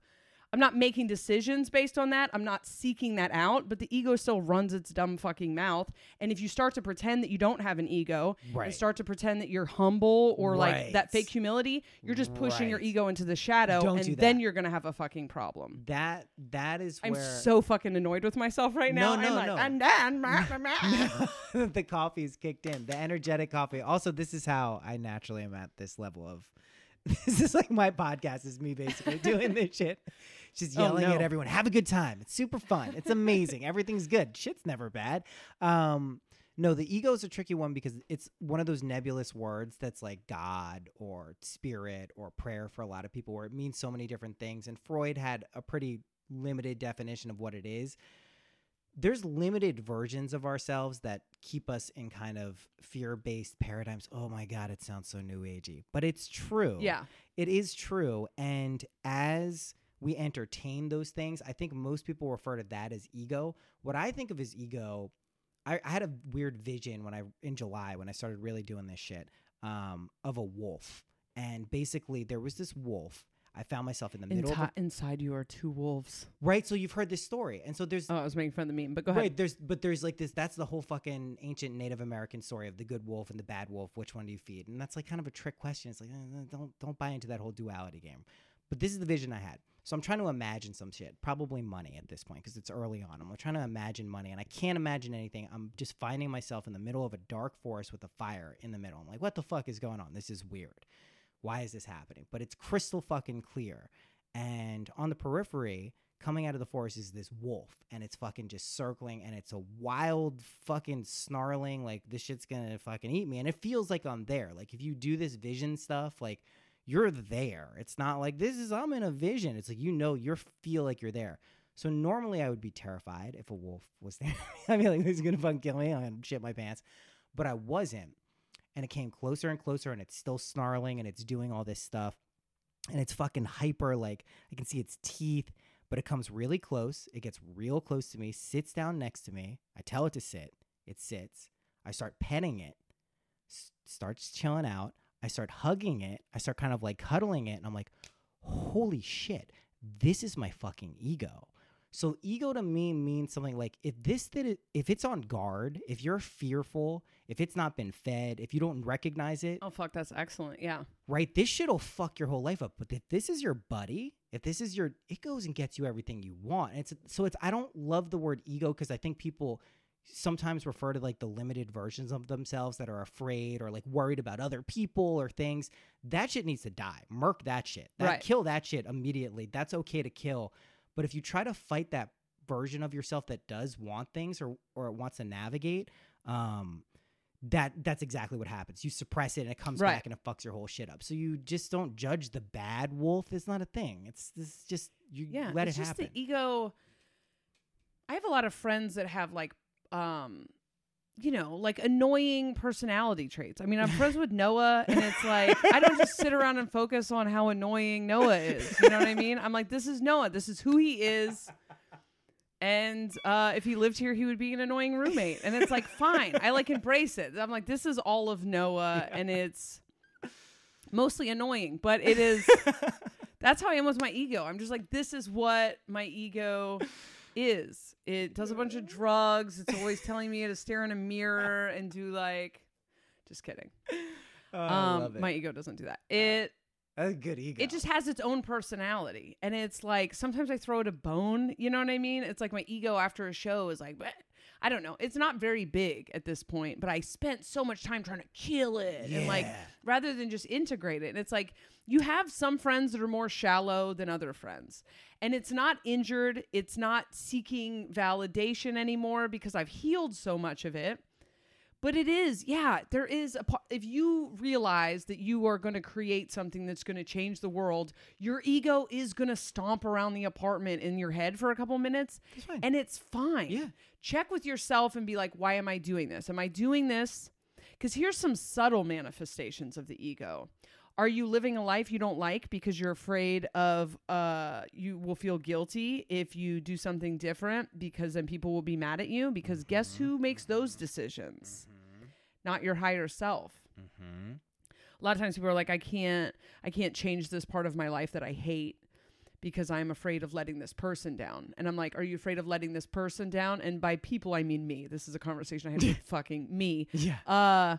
I'm not making decisions based on that. I'm not seeking that out, but the ego still runs its dumb fucking mouth. And if you start to pretend that you don't have an ego Right. and start to pretend that you're humble or like that fake humility, you're just pushing your ego into the shadow Don't and then you're going to have a fucking problem. that that is I'm so fucking annoyed with myself right now. No, no, I'm like, no. I'm done. Meh, meh, meh. the coffee's kicked in. The energetic coffee. Also, this is how I naturally am at this level of. This is like my podcast is me basically doing this shit, just Oh, yelling at everyone. Have a good time. It's super fun. It's amazing. Everything's good. Shit's never bad. Um, no, the ego is a tricky one because it's one of those nebulous words that's like God or spirit or prayer for a lot of people, where it means so many different things. And Freud had a pretty limited definition of what it is there's limited versions of ourselves that keep us in kind of fear-based paradigms. Oh my god, it sounds so new agey, but it's true. Yeah. It is true and as we entertain those things, I think most people refer to that as ego. What I think of as ego, I, I had a weird vision when I in July when I started really doing this shit um, of a wolf, and basically there was this wolf. I found myself in the middle of Inti- a, inside you are two wolves. right. So you've heard this story, and so there's Oh, I was making fun of the meme, but go ahead. Right, there's but there's like this that's the whole fucking ancient Native American story of the good wolf and the bad wolf, which one do you feed? And that's like kind of a trick question. It's like eh, don't don't buy into that whole duality game. But this is the vision I had. So I'm trying to imagine some shit, probably money at this point because it's early on. I'm trying to imagine money and I can't imagine anything. I'm just finding myself in the middle of a dark forest with a fire in the middle. I'm like, what the fuck is going on? This is weird. Why is this happening? But it's crystal fucking clear. And on the periphery, coming out of the forest is this wolf and it's fucking just circling and it's a wild fucking snarling like this shit's gonna fucking eat me and it feels like i'm there like if you do this vision stuff like you're there. It's not like this is i'm in a vision. It's like you know you feel like you're there. So normally i would be terrified if a wolf was there. I mean like this is gonna fucking kill me. I'm gonna shit my pants. But i wasn't. And it came closer and closer and it's still snarling and it's doing all this stuff. And it's fucking hyper like i can see its teeth but it comes really close. It gets real close to me sits down next to me. I tell it to sit. It sits. I start petting it. S- starts chilling out i start hugging it i start kind of like cuddling it and i'm like holy shit this is my fucking ego so ego to me means something like if this that it if it's on guard if you're fearful if it's not been fed if you don't recognize it oh fuck, that's excellent. Yeah. right? This shit'll fuck your whole life up. But if this is your buddy, if this is your, it goes and gets you everything you want. And it's so it's. I don't love the word ego because I think people sometimes refer to like the limited versions of themselves that are afraid or like worried about other people or things. That shit needs to die. Murk that shit. That, Right. Kill that shit immediately. That's okay to kill. But if you try to fight that version of yourself that does want things or or wants to navigate, um, that that's exactly what happens. You suppress it and it comes Right. back and it fucks your whole shit up. So you just don't judge the bad wolf. It's not a thing. It's this just you yeah let it's it just the ego i have a lot of friends that have like um you know like annoying personality traits. I mean i'm friends with noah and it's like i don't just sit around and focus on how annoying noah is. You know what i mean? I'm like this is noah. This is who he is. And uh, if he lived here he would be an annoying roommate. And it's like fine. I like embrace it. I'm like this is all of noah and it's mostly annoying but it is that's how I am with my ego. I'm just like, this is what my ego is. It does a bunch of drugs. It's always telling me to stare in a mirror and do like, just kidding. Oh, um, my ego doesn't do that. It That's a good ego. it just has its own personality, and it's like sometimes I throw it a bone. You know what I mean? It's like my ego after a show is like. I don't know. It's not very big at this point, but I spent so much time trying to kill it and like rather than just integrate it. And it's like you have some friends that are more shallow than other friends. And it's not injured, it's not seeking validation anymore because I've healed so much of it. But it is, yeah, there is a if you realize that you are going to create something that's going to change the world, your ego is going to stomp around the apartment in your head for a couple minutes and it's fine. Yeah. Check with yourself and be like, why am I doing this? Am I doing this? Because here's some subtle manifestations of the ego. Are you living a life you don't like because you're afraid of uh you will feel guilty if you do something different because then people will be mad at you? Because guess who makes those decisions? Not your higher self. Mm-hmm. a lot of times people are like i can't i can't change this part of my life that i hate because i'm afraid of letting this person down. And i'm like are you afraid of letting this person down? And by people i mean me. This is a conversation i had with fucking me. Yeah. uh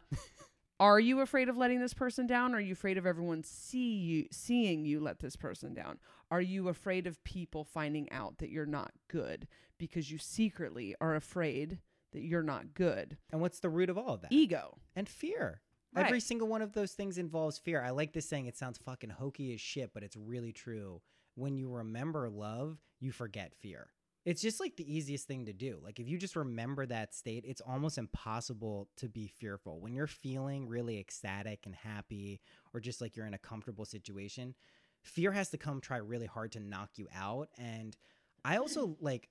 are you afraid of letting this person down? Are you afraid of everyone see you seeing you let this person down? Are you afraid of people finding out that you're not good because you secretly are afraid that you're not good? And what's the root of all of that? Ego. and fear. Right. Every single one of those things involves fear. I like this saying. It sounds fucking hokey as shit, but it's really true. When you remember love, you forget fear. It's just like the easiest thing to do. Like if you just remember that state, it's almost impossible to be fearful. When you're feeling really ecstatic and happy or just like you're in a comfortable situation, fear has to come try really hard to knock you out and I also like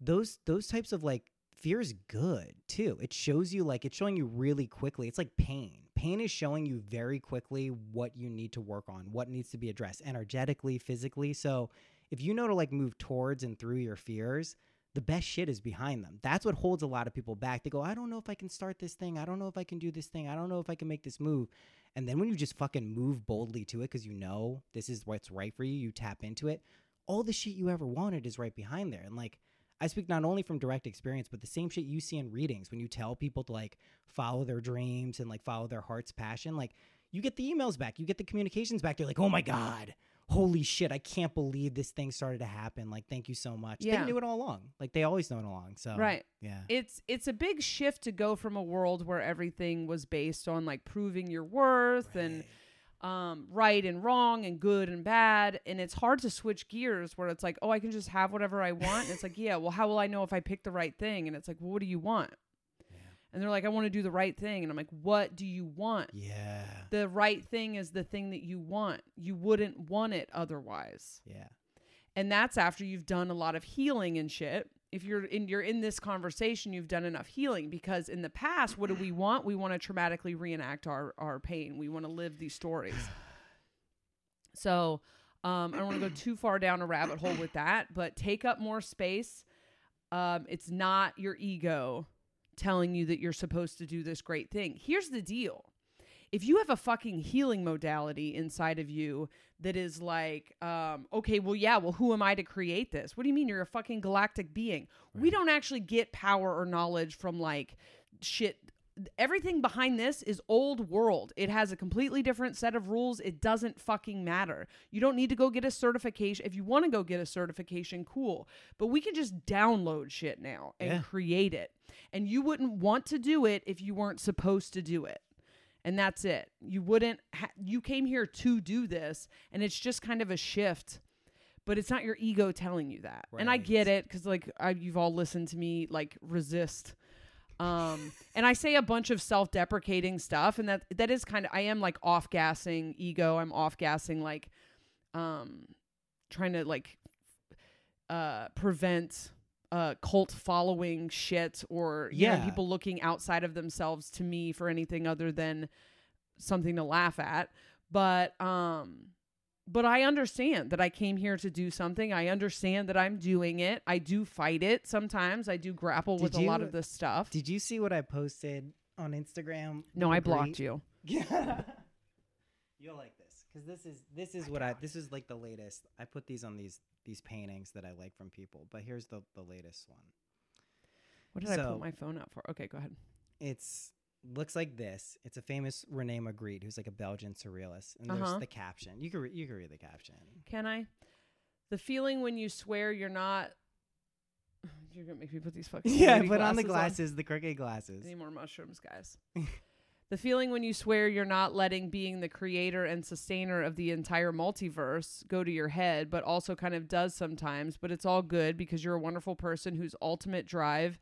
those those types of like fear is good too. It shows you like it's showing you really quickly. It's like pain. Pain is showing you very quickly what you need to work on, what needs to be addressed energetically, physically. So if you know to like move towards and through your fears, the best shit is behind them. That's what holds a lot of people back. They go, I don't know if I can start this thing. I don't know if I can do this thing. I don't know if I can make this move. And then when you just fucking move boldly to it because you know this is what's right for you, you tap into it, all the shit you ever wanted is right behind there. And like, I speak not only from direct experience, but the same shit you see in readings when you tell people to like follow their dreams and like follow their heart's passion. Like, you get the emails back, you get the communications back. They're like, oh my God, holy shit, I can't believe this thing started to happen. Like, thank you so much. Yeah. They knew it all along. Like, they always know it all along. So, Right. Yeah. it's it's a big shift to go from a world where everything was based on like proving your worth and um, right and wrong and good and bad and it's hard to switch gears where it's like oh i can just have whatever i want and it's like yeah well how will i know if i pick the right thing and it's like well, what do you want and they're like i want to do the right thing. And i'm like what do you want? Yeah. the right thing is the thing that you want. You wouldn't want it otherwise. Yeah. and that's after you've done a lot of healing and shit. If you're in you're in this conversation you've done enough healing because in the past what do we want? We want to traumatically reenact our our pain. We want to live these stories. So um, i don't want to go too far down a rabbit hole with that but take up more space. Um, it's not your ego telling you that you're supposed to do this great thing here's the deal if you have a fucking healing modality inside of you that is like, um, okay, well, yeah, well, who am I to create this? What do you mean you're a fucking galactic being? We don't actually get power or knowledge from like shit. Everything behind this is old world. It has a completely different set of rules. It doesn't fucking matter. You don't need to go get a certification. If you want to go get a certification, cool. But we can just download shit now and Yeah. create it. And you wouldn't want to do it if you weren't supposed to do it and that's it. You wouldn't. Ha- you came here to do this, and it's just kind of a shift. But it's not your ego telling you that, and I get it because like I, you've all listened to me like resist, um, and I say a bunch of self-deprecating stuff, and that that is kind of I am like off gassing ego. I'm off gassing like, um, trying to like, uh, prevent uh cult following shit or you know, Yeah. people looking outside of themselves to me for anything other than something to laugh at but um but I understand that I came here to do something. I understand that I'm doing it. I do fight it sometimes. I do grapple Did with a lot of this stuff. Did you see what I posted on Instagram? no, I blocked great- you. Yeah. You'll like this because this is this is what I this is like the latest. I put these on these these paintings that I like from people, but here's the the latest one. What did I So- put my phone up for? Okay, go ahead. It's looks like this. It's a famous Rene Magritte, who's like a Belgian surrealist, and there's Uh-huh. the caption. You can re- you can read the caption. Can I? The feeling when you swear you're not. You're gonna make me put these fucking Yeah, put on the glasses glasses, the crooked glasses. Any more mushrooms, guys? the feeling when you swear you're not letting being the creator and sustainer of the entire multiverse go to your head, but also kind of does sometimes, but it's all good because you're a wonderful person whose ultimate drive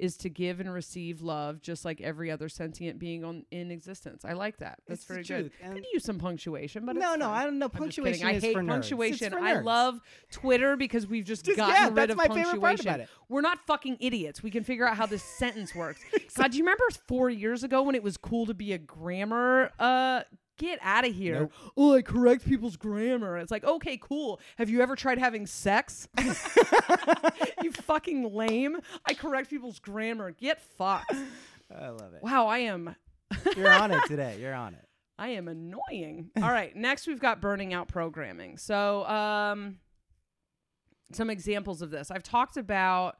is to give and receive love just like every other sentient being on in existence. I like that. That's It's very good. and- Could use some punctuation, but no, no. I don't know. Punctuation. I hate punctuation. I love Twitter because we've just Just- gotten yeah, rid that's of my favorite punctuation. part about it. We're not fucking idiots. We can figure out how this sentence works. God, do you remember four years ago when it was cool to be a grammar uh Get out of here. Nope. Oh, I correct people's grammar. It's like, okay, cool. Have you ever tried having sex? you fucking lame. I correct people's grammar. Get fucked. I love it. Wow, I am You're on it today. You're on it. I am annoying. All right, next we've got burning out programming. So, um, some examples of this. I've talked about.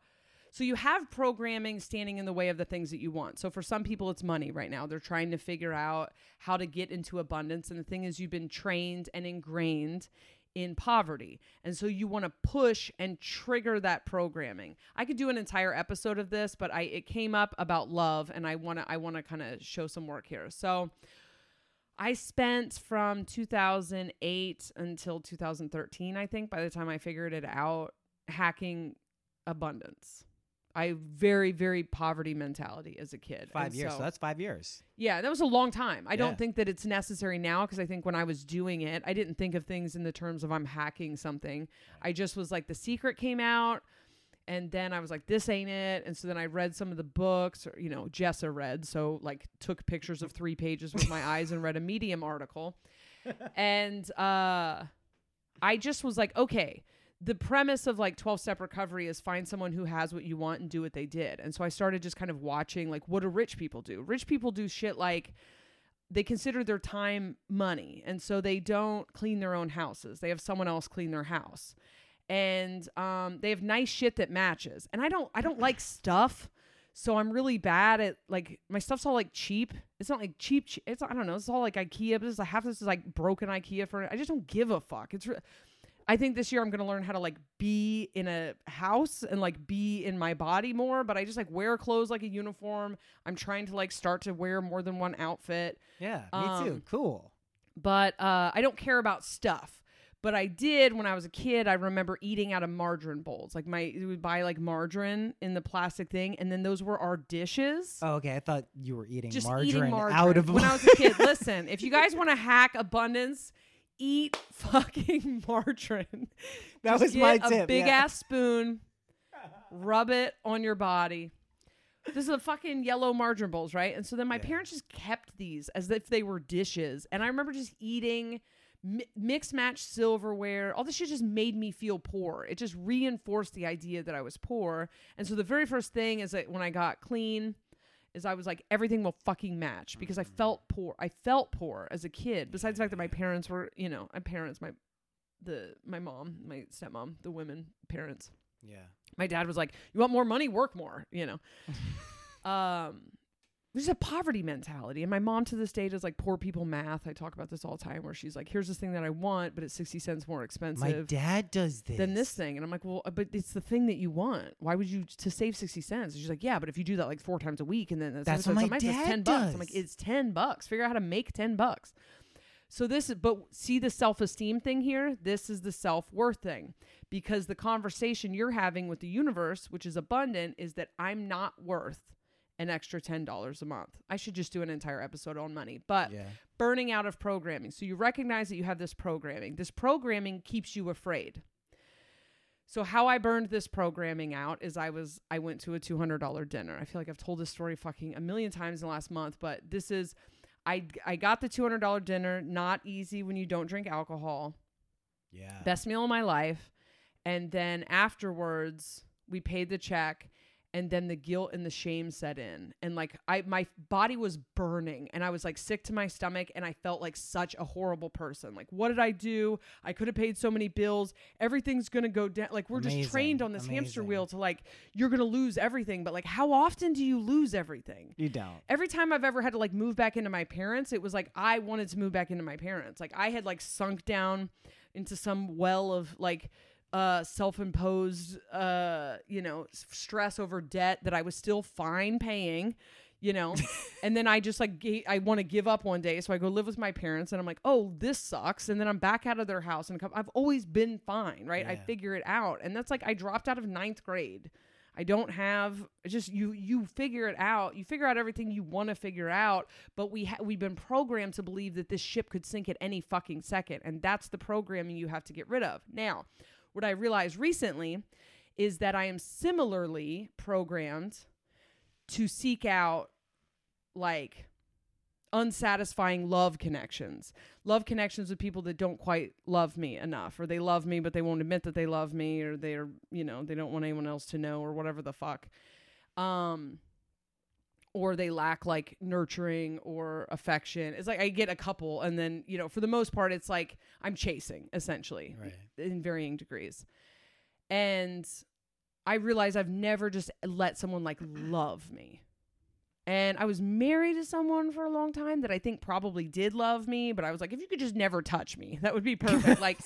So you have programming standing in the way of the things that you want. So for some people, it's money right now. They're trying to figure out how to get into abundance, and the thing is, you've been trained and ingrained in poverty. And so you want to push and trigger that programming. I could do an entire episode of this, but I it came up about love and I want to I want to kind of show some work here. So I spent from 2008 until 2013, I think, by the time I figured it out, hacking abundance. I very, very poverty mentality as a kid. Five And years. So, so- that's five years. yeah, that was a long time. I Yeah. don't think that it's necessary now because I think when I was doing it, I didn't think of things in the terms of I'm hacking something. I just was like, The Secret came out. And then I was like, this ain't it. And so then I read some of the books, or, you know, Jessa read. So, like, took pictures of three pages with my eyes and read a Medium article. And uh, I just was like, okay, the premise of like 12 step recovery is find someone who has what you want and do what they did. And so I started just kind of watching like what do rich people do? Rich people do shit like they consider their time money. And so they don't clean their own houses. They have someone else clean their house. And um, they have nice shit that matches. And I don't I don't like stuff. So I'm really bad at like my stuff's all like cheap. It's not like cheap. che- It's I don't know. It's all like IKEA, but it's like half this is like broken IKEA for. I just don't give a fuck. It's. Re- I think this year I'm gonna learn how to like be in a house and like be in my body more. But I just like wear clothes like a uniform. I'm trying to like start to wear more than one outfit. Yeah, me too. Um, Cool. But uh, I don't care about stuff. But I did when I was a kid. I remember eating out of margarine bowls. Like my, we would buy like margarine in the plastic thing, and then those were our dishes Oh, okay. I thought you were eating just margarine, eating margarine out of when I was a kid. Listen, if you guys want to hack abundance, eat fucking margarine. That Just was my tip, A big yeah. ass spoon, rub it on your body. This is a fucking yellow margarine bowls, right? And so then my Yeah. parents just kept these as if they were dishes, and I remember just eating. Mi- mix match silverware all this shit just made me feel poor it just reinforced the idea that i was poor and so the very first thing is that when i got clean is I was like everything will fucking match because I felt poor. I felt poor as a kid. Besides the fact that my parents were, you know, my parents, my the my mom, my stepmom, the women parents. Yeah. My dad was like, "You want more money? Work more." You know. um, there's a poverty mentality, and my mom to this day does like poor people math. I talk about this all the time, where she's like, "Here's this thing that I want, but it's sixty cents more expensive. My dad does this. than this thing. And I'm like, well, uh, but it's the thing that you want. Why would you to save sixty cents? And she's like, yeah, but if you do that like four times a week, and then that's, That's what it's my that's dad ten bucks. I'm like, it's ten bucks. Figure out how to make ten bucks. So this is, but see the self esteem thing here. This is the self worth thing, because the conversation you're having with the universe, which is abundant, is that I'm not worth an extra ten dollars a month. I should just do an entire episode on money, but Yeah. burning out of programming. So you recognize that you have this programming. This programming keeps you afraid. So how I burned this programming out is I was I went to a $200 dinner. I feel like I've told this story fucking a million times in the last month, but this is I I got the $200 dinner, not easy when you don't drink alcohol. Yeah. Best meal of my life. And then afterwards, we paid the check and then the guilt and the shame set in. And like i my body was burning and i was like sick to my stomach and i felt like such a horrible person. Like what did i do? I could have paid so many bills. Everything's gonna go down. Like we're just trained on this hamster wheel to like you're gonna lose everything. But like how often do you lose everything? You don't. every time I've ever had to like move back into my parents, it was like I wanted to move back into my parents. Like I had like sunk down into some well of like uh self-imposed uh you know stress over debt that I was still fine paying you know and then i just like i want to give up one day so i go live with my parents and i'm like oh this sucks and then i'm back out of their house and come, i've always been fine right i figure it out and that's like i dropped out of ninth grade I don't have just you you figure it out. You figure out everything you want to figure out, but we ha- we've been programmed to believe that this ship could sink at any fucking second, and that's the programming you have to get rid of. Now, what I realized recently is that I am similarly programmed to seek out like unsatisfying love connections. Love connections with people that don't quite love me enough or they love me but they won't admit that they love me or they're, you know, they don't want anyone else to know or whatever the fuck. Um or they lack like nurturing or affection. It's like I get a couple and then, you know, for the most part it's like I'm chasing essentially Right. in varying degrees. And I realize I've never just let someone like love me. And I was married to someone for a long time that I think probably did love me, but I was like, if you could just never touch me, that would be perfect. like,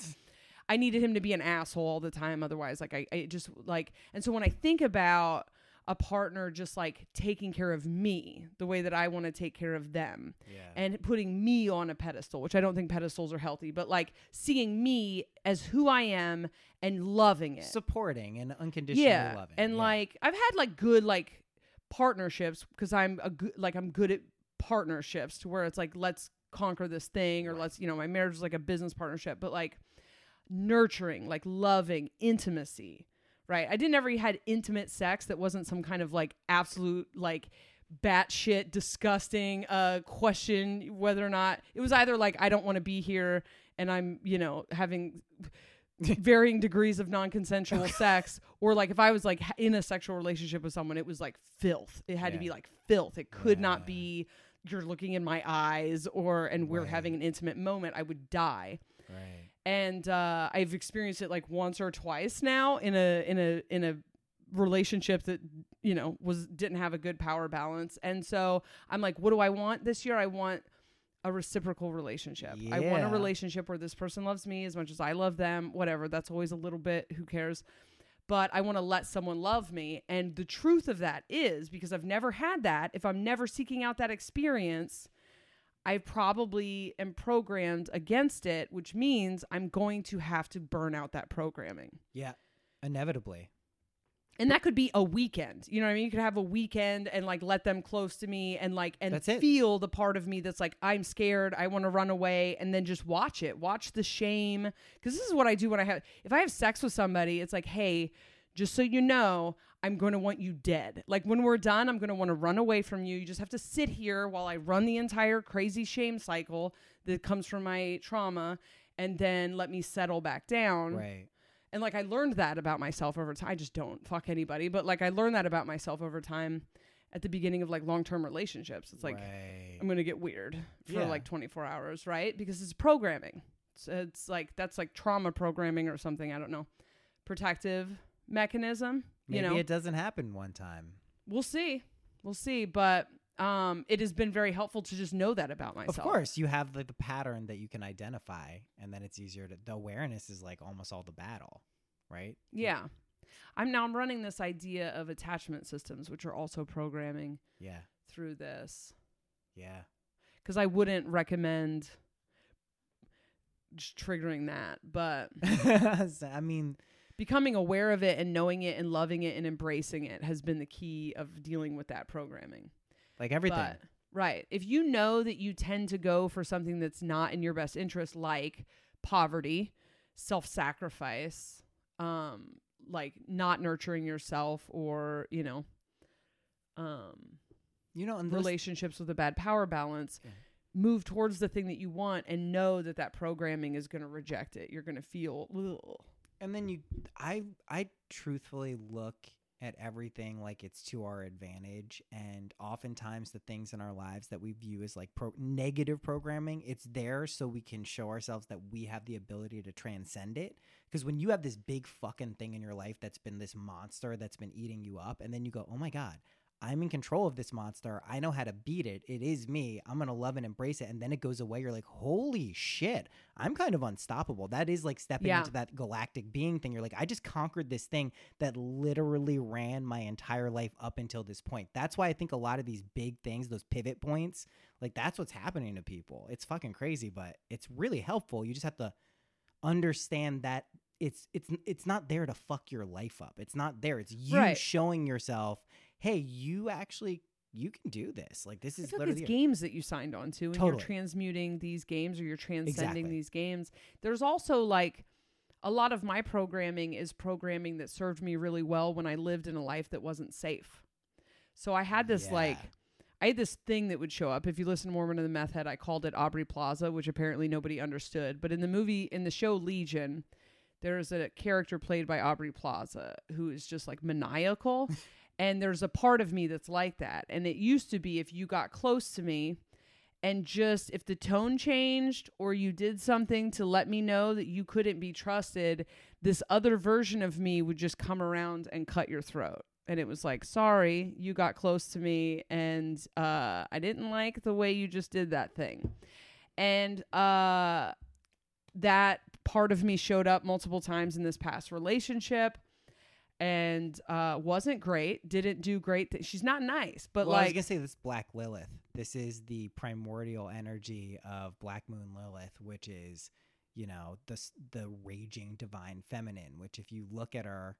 I needed him to be an asshole all the time. Otherwise, like, I, I just like, and so when I think about a partner just like taking care of me the way that I want to take care of them, Yeah. and putting me on a pedestal, which I don't think pedestals are healthy, but like seeing me as who I am and loving it. Supporting and unconditionally yeah. loving. And yeah. like I've had like good like partnerships because I'm a good like I'm good at partnerships to where it's like let's conquer this thing or Right. let's you know my marriage is like a business partnership, but like nurturing, like loving, intimacy. Right. I didn't ever had intimate sex that wasn't some kind of like absolute like batshit disgusting uh question whether or not it was either like I don't want to be here and I'm, you know, having varying degrees of non-consensual sex or like if I was like in a sexual relationship with someone it was like filth. It had to be like filth. It could Yeah. not be you're looking in my eyes or and we're Right. having an intimate moment. I would die Right. And uh, I've experienced it like once or twice now in a in a in a relationship that you know was didn't have a good power balance. And so i'm like what do i want this year? I want a reciprocal relationship. I want a relationship where this person loves me as much as i love them whatever. That's always a little bit who cares? But i want to let someone love me. And the truth of that is because i've never had that if i'm never seeking out that experience I probably am programmed against it, which means I'm going to have to burn out that programming. Yeah. Inevitably. And that could be a weekend. You know what I mean? You could have a weekend and like let them close to me and like and feel the part of me that's like I'm scared, I want to run away and then just watch it. Watch the shame cuz this is what I do when I have if I have sex with somebody, it's like, "Hey, just so you know, I'm going to want you dead. Like when we're done, I'm going to want to run away from you. You just have to sit here while I run the entire crazy shame cycle that comes from my trauma and then let me settle back down." Right. And like I learned that about myself over time. I just don't fuck anybody, but like I learned that about myself over time at the beginning of like long-term relationships. It's like right. I'm going to get weird for Yeah. like 24 hours, right? Because it's programming. It's, it's like that's like trauma programming or something, I don't know. Protective mechanism, Maybe you know. it doesn't happen one time. we'll see. We'll see, but um it has been very helpful to just know that about myself. Of course, you have like the pattern that you can identify, and then it's easier to. The awareness is like almost all the battle, right? Yeah. I'm now I'm running this idea of attachment systems which are also programming Yeah. through this. Yeah. because I wouldn't recommend just triggering that, but I mean, becoming aware of it and knowing it and loving it and embracing it has been the key of dealing with that programming. like everything. But right, if you know that you tend to go for something that's not in your best interest, like poverty, self-sacrifice, um, like not nurturing yourself, or you know, um, you know, relationships with a bad power balance Yeah. move towards the thing that you want and know that that programming is going to reject it you're going to feel Ugh. And then you, I, I truthfully look at everything like it's to our advantage, and oftentimes the things in our lives that we view as like pro- negative programming, it's there so we can show ourselves that we have the ability to transcend it. Because when you have this big fucking thing in your life that's been this monster that's been eating you up, and then you go, oh my god. I'm in control of this monster. I know how to beat it. It is me. I'm going to love and embrace it. And then it goes away. You're like, holy shit. I'm kind of unstoppable. That is like stepping Yeah. into that galactic being thing. You're like, I just conquered this thing that literally ran my entire life up until this point. That's why I think a lot of these big things, those pivot points, like that's what's happening to people. It's fucking crazy, but it's really helpful. You just have to understand that it's it's it's not there to fuck your life up. It's not there. It's you Right. showing yourself, hey, you actually you can do this. Like this is literally it's games that you signed on to, and Totally. you're transmuting these games or you're transcending Exactly. these games. There's also like a lot of my programming is programming that served me really well when I lived in a life that wasn't safe. So I had this like I had this thing that would show up. If you listen to Mormon and the Meth Head, I called it Aubrey Plaza, which apparently nobody understood. But in the movie, in the show Legion, there's a character played by Aubrey Plaza who is just like maniacal. and there's a part of me that's like that. And it used to be if you got close to me and just if the tone changed or you did something to let me know that you couldn't be trusted, this other version of me would just come around and cut your throat. And it was like, sorry, you got close to me and uh, I didn't like the way you just did that thing. And uh, that part of me showed up multiple times in this past relationship and uh, wasn't great, didn't do great. Th- She's not nice, but well, I was like, gonna say this Black Lilith. This is the primordial energy of Black Moon Lilith, which is, you know, the the raging divine feminine. Which, if you look at her,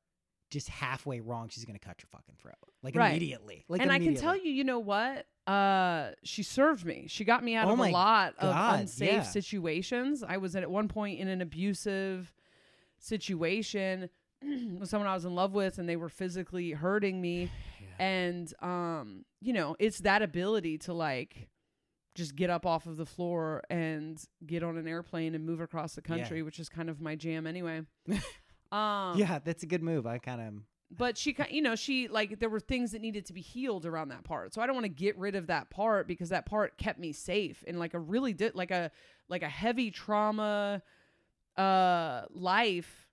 just halfway wrong, she's gonna cut your fucking throat, like Right. immediately. Like, and I can tell you, you know what? Uh, she served me. She got me out Oh of a lot of unsafe yeah. situations. I was at one point in an abusive situation with someone I was in love with, and they were physically hurting me. And um, you know, it's that ability to like just get up off of the floor and get on an airplane and move across the Yeah. country, which is kind of my jam anyway. um, yeah, that's a good move. I kind of but she you know she like there were things that needed to be healed around that part so i don't want to get rid of that part because that part kept me safe in like a really di- like a like a heavy trauma uh life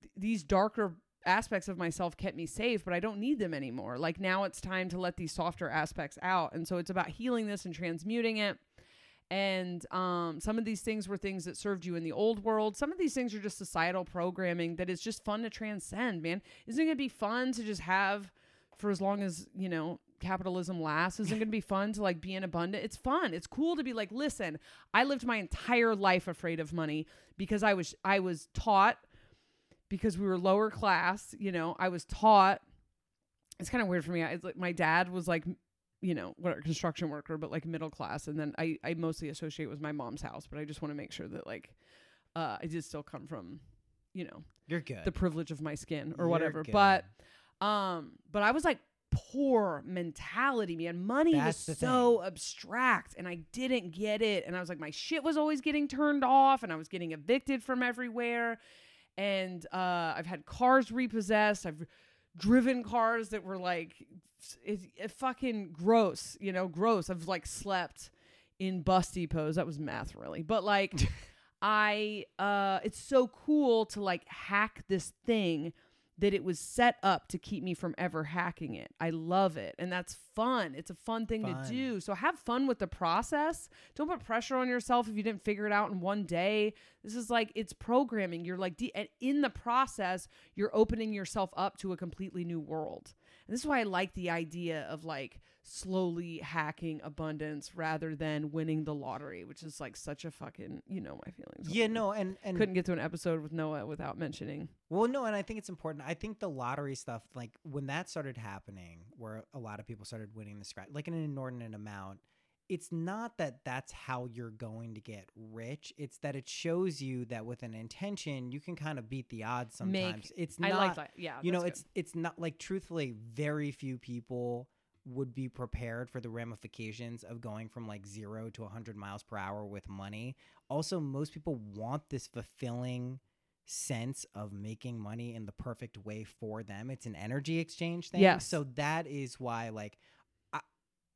th- these darker aspects of myself kept me safe but i don't need them anymore like now it's time to let these softer aspects out and so it's about healing this and transmuting it and um, some of these things were things that served you in the old world. Some of these things are just societal programming that is just fun to transcend, man. Isn't it gonna be fun to just have for as long as, you know, capitalism lasts? Isn't it gonna be fun to like be in abundant? It's fun. It's cool to be like, listen, I lived my entire life afraid of money because I was I was taught because we were lower class, you know, I was taught it's kind of weird for me. I, it's like my dad was like you know, what a construction worker, but like middle class. And then I, I mostly associate with my mom's house, but I just want to make sure that like, uh, I did still come from, you know, you're good. the privilege of my skin or You're whatever. good. But, um, but I was like poor mentality, man. Money That's was so abstract and I didn't get it. And I was like, my shit was always getting turned off and I was getting evicted from everywhere. And, uh, I've had cars repossessed. I've driven cars that were like it, it fucking gross, you know, gross. I've like slept in bus depots. That was math, really, but like, I uh, it's so cool to like hack this thing that it was set up to keep me from ever hacking it. I love it, and that's fun. It's a fun thing Fun. to do. So have fun with the process. Don't put pressure on yourself if you didn't figure it out in one day. This is like it's programming. You're like de- and in the process, you're opening yourself up to a completely new world. And this is why I like the idea of like slowly hacking abundance rather than winning the lottery, which is like such a fucking, you know, my feelings. yeah, no, and and Couldn't get to an episode with Noah without mentioning. Well, no, and I think it's important. I think the lottery stuff, like when that started happening, where a lot of people started winning the scratch, like an inordinate amount, it's not that that's how you're going to get rich. It's that it shows you that with an intention, you can kind of beat the odds Make- sometimes. it's I not, like that. Yeah. you know, that's it's it's not like truthfully, very few people would be prepared for the ramifications of going from like zero to 100 miles per hour with money. Also, most people want this fulfilling sense of making money in the perfect way for them. It's an energy exchange thing. Yes. So that is why, like, I,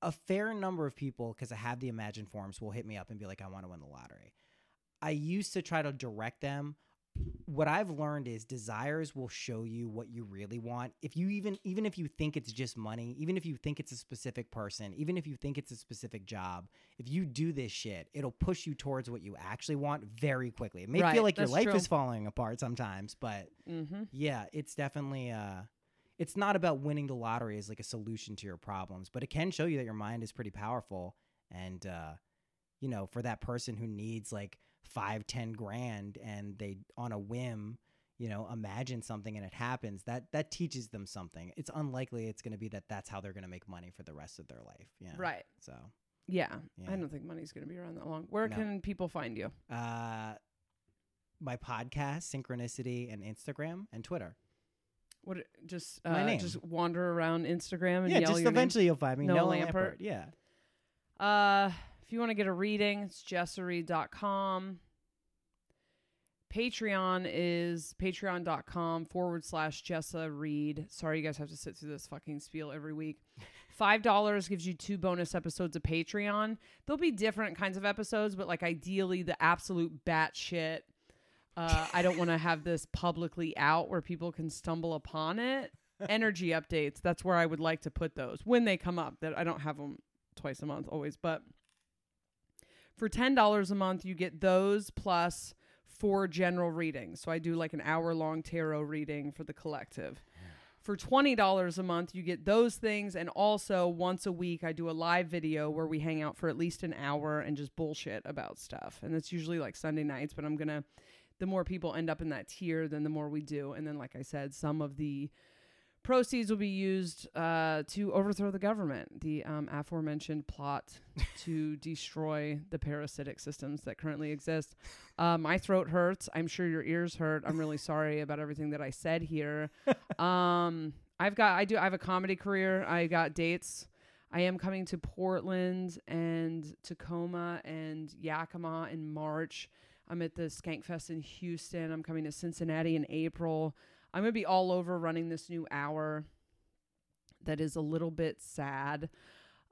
a fair number of people, because I have the Imagine forms, will hit me up and be like, I want to win the lottery. I used to try to direct them what I've learned is desires will show you what you really want. If you even even if you think it's just money, even if you think it's a specific person, even if you think it's a specific job, if you do this shit, it'll push you towards what you actually want very quickly. It may Right, feel like your life true. is falling apart sometimes, but. Mm-hmm. yeah, it's definitely uh it's not about winning the lottery as like a solution to your problems, but it can show you that your mind is pretty powerful and uh you know, for that person who needs like five, ten grand and they on a whim, you know imagine something and it happens that that teaches them something it's unlikely it's going to be that that's how they're going to make money for the rest of their life yeah Right. so Yeah. Yeah. I don't think money's going to be around that long. Where No. can people find you? uh my podcast synchronicity and instagram and twitter What just My uh, name. just wander around Instagram and yeah yell just your name? eventually you'll find me Noah Lampert. Lampert. yeah Uh, if you want to get a reading, it's jessareed.com. Patreon is patreon.com forward slash Jessa Reed. Sorry, you guys have to sit through this fucking spiel every week. $5 gives you two bonus episodes of Patreon. There'll be different kinds of episodes, but like ideally, the absolute batshit. Uh, I don't want to have this publicly out where people can stumble upon it. Energy updates. That's where I would like to put those when they come up. That I don't have them twice a month always, but for ten dollars a month, you get those plus four general readings. So I do like an hour long tarot reading for the collective. For $20 a month, you get those things. And also, once a week, I do a live video where we hang out for at least an hour and just bullshit about stuff. And that's usually like Sunday nights, but I'm going to, the more people end up in that tier, then the more we do. And then, like I said, some of the proceeds will be used uh, to overthrow the government. The um, aforementioned plot to destroy the parasitic systems that currently exist. Uh, my throat hurts. I'm sure your ears hurt. I'm really sorry about everything that I said here. Um, I've got I do I have a comedy career. I got dates. I am coming to Portland and Tacoma and Yakima in March. I'm at the Skankfest in Houston. I'm coming to Cincinnati in April. I'm going to be all over running this new hour that is a little bit sad.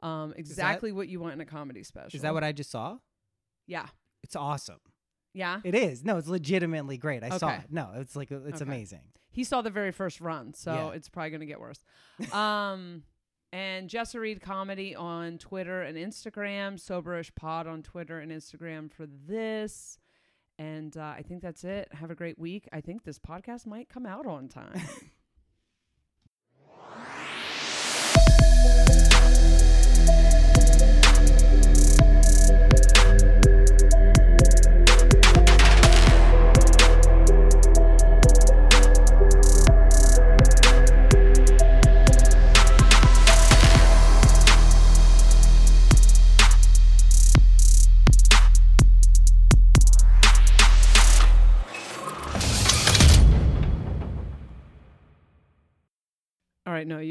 Um, exactly what you want in a comedy special. is that what i just saw Yeah. it's awesome Yeah. it is no it's legitimately great i saw it no it's like it's Okay. amazing He saw the very first run, so Yeah. it's probably going to get worse. um, and Jessa Reed Comedy on Twitter and Instagram, Soberish Pod on Twitter and Instagram for this. And uh, I think that's it. Have a great week. I think this podcast might come out on time.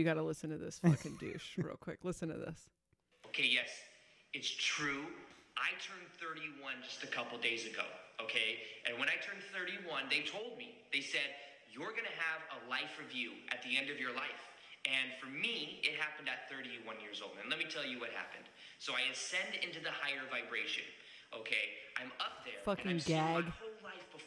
you got to listen to this fucking douche real quick. Listen to this. Okay, yes, it's true. I turned 31 just a couple days ago, okay? And when I turned 31, they told me, they said, you're gonna have a life review at the end of your life. And for me, it happened at 31 years old. And let me tell you what happened. So I ascend into the higher vibration, okay? I'm up there. Fucking and I'm seeing gag.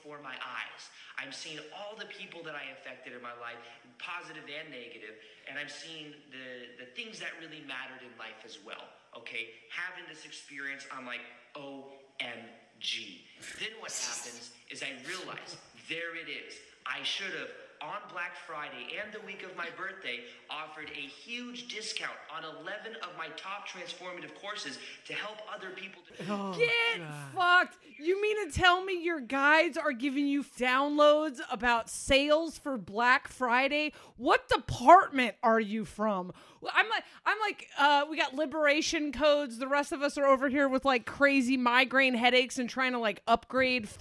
Before my eyes. I'm seeing all the people that I affected in my life, positive and negative, and I'm seeing the, the things that really mattered in life as well. Okay? Having this experience, I'm like, OMG. Then what happens is I realize there it is. I should have on Black Friday and the week of my birthday offered a huge discount on 11 of my top transformative courses to help other people to oh, Get fucked. You mean to tell me your guides are giving you downloads about sales for Black Friday? What department are you from? I'm like I'm like uh we got liberation codes. The rest of us are over here with like crazy migraine headaches and trying to like upgrade f-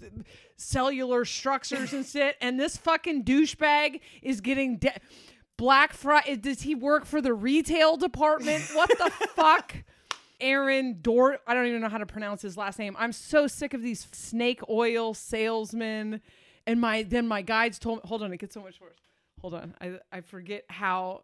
cellular structures and shit and this fucking douchebag is getting de- Black Friday does he work for the retail department? What the fuck? Aaron Dort. I don't even know how to pronounce his last name. I'm so sick of these snake oil salesmen. And my then my guides told me, hold on, it gets so much worse. Hold on. I I forget how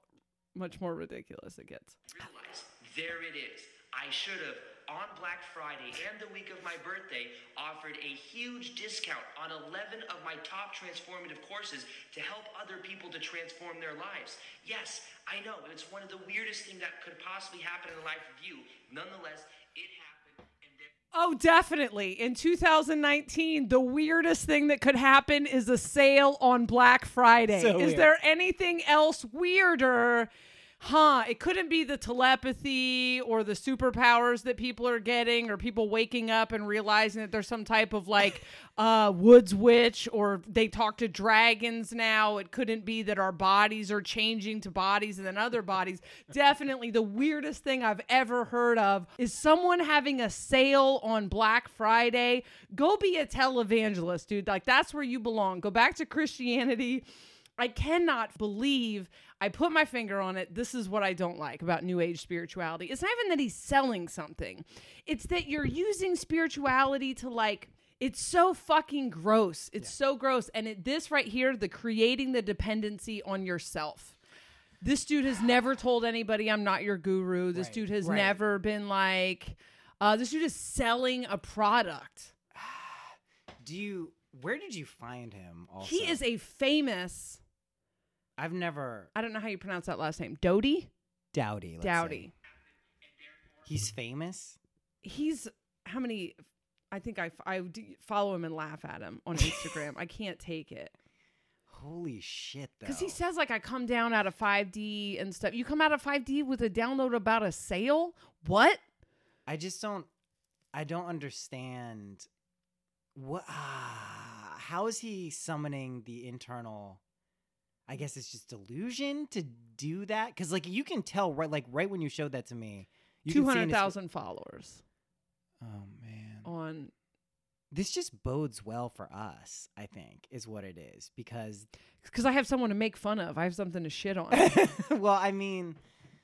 much more ridiculous it gets. realize there it is. I should have on Black Friday and the week of my birthday offered a huge discount on 11 of my top transformative courses to help other people to transform their lives. Yes, I know it's one of the weirdest things that could possibly happen in the life of you. Nonetheless, it happened Oh, definitely. In 2019, the weirdest thing that could happen is a sale on Black Friday. So is weird. there anything else weirder? Huh, it couldn't be the telepathy or the superpowers that people are getting or people waking up and realizing that there's some type of like uh woods witch or they talk to dragons now. It couldn't be that our bodies are changing to bodies and then other bodies. Definitely the weirdest thing I've ever heard of is someone having a sale on Black Friday. Go be a televangelist, dude. Like that's where you belong. Go back to Christianity. I cannot believe I put my finger on it. This is what I don't like about New Age spirituality. It's not even that he's selling something, it's that you're using spirituality to like. It's so fucking gross. It's so gross. And it, this right here, the creating the dependency on yourself. This dude has never told anybody I'm not your guru. This Right, dude has right. never been like, uh, this dude is selling a product. Do you? Where did you find him? Also, He is a famous, I've never I don't know how you pronounce that last name, Doty? Dowdy. let's Dowdy. He's famous. he's how many i think i, f- I d- follow him and laugh at him on instagram i can't take it Holy shit! Though. because he says like i come down out of 5d and stuff you come out of 5d with a download about a sale what I just don't. I don't understand. What? Ah, how is he summoning the internal? I guess it's just delusion to do that? Because, like, you can tell right, like, right when you showed that to me, you can see in his- 200000 followers. Oh man, on this just bodes well for us. I think is what it is because, because i have someone to make fun of. I have something to shit on. Well, I mean,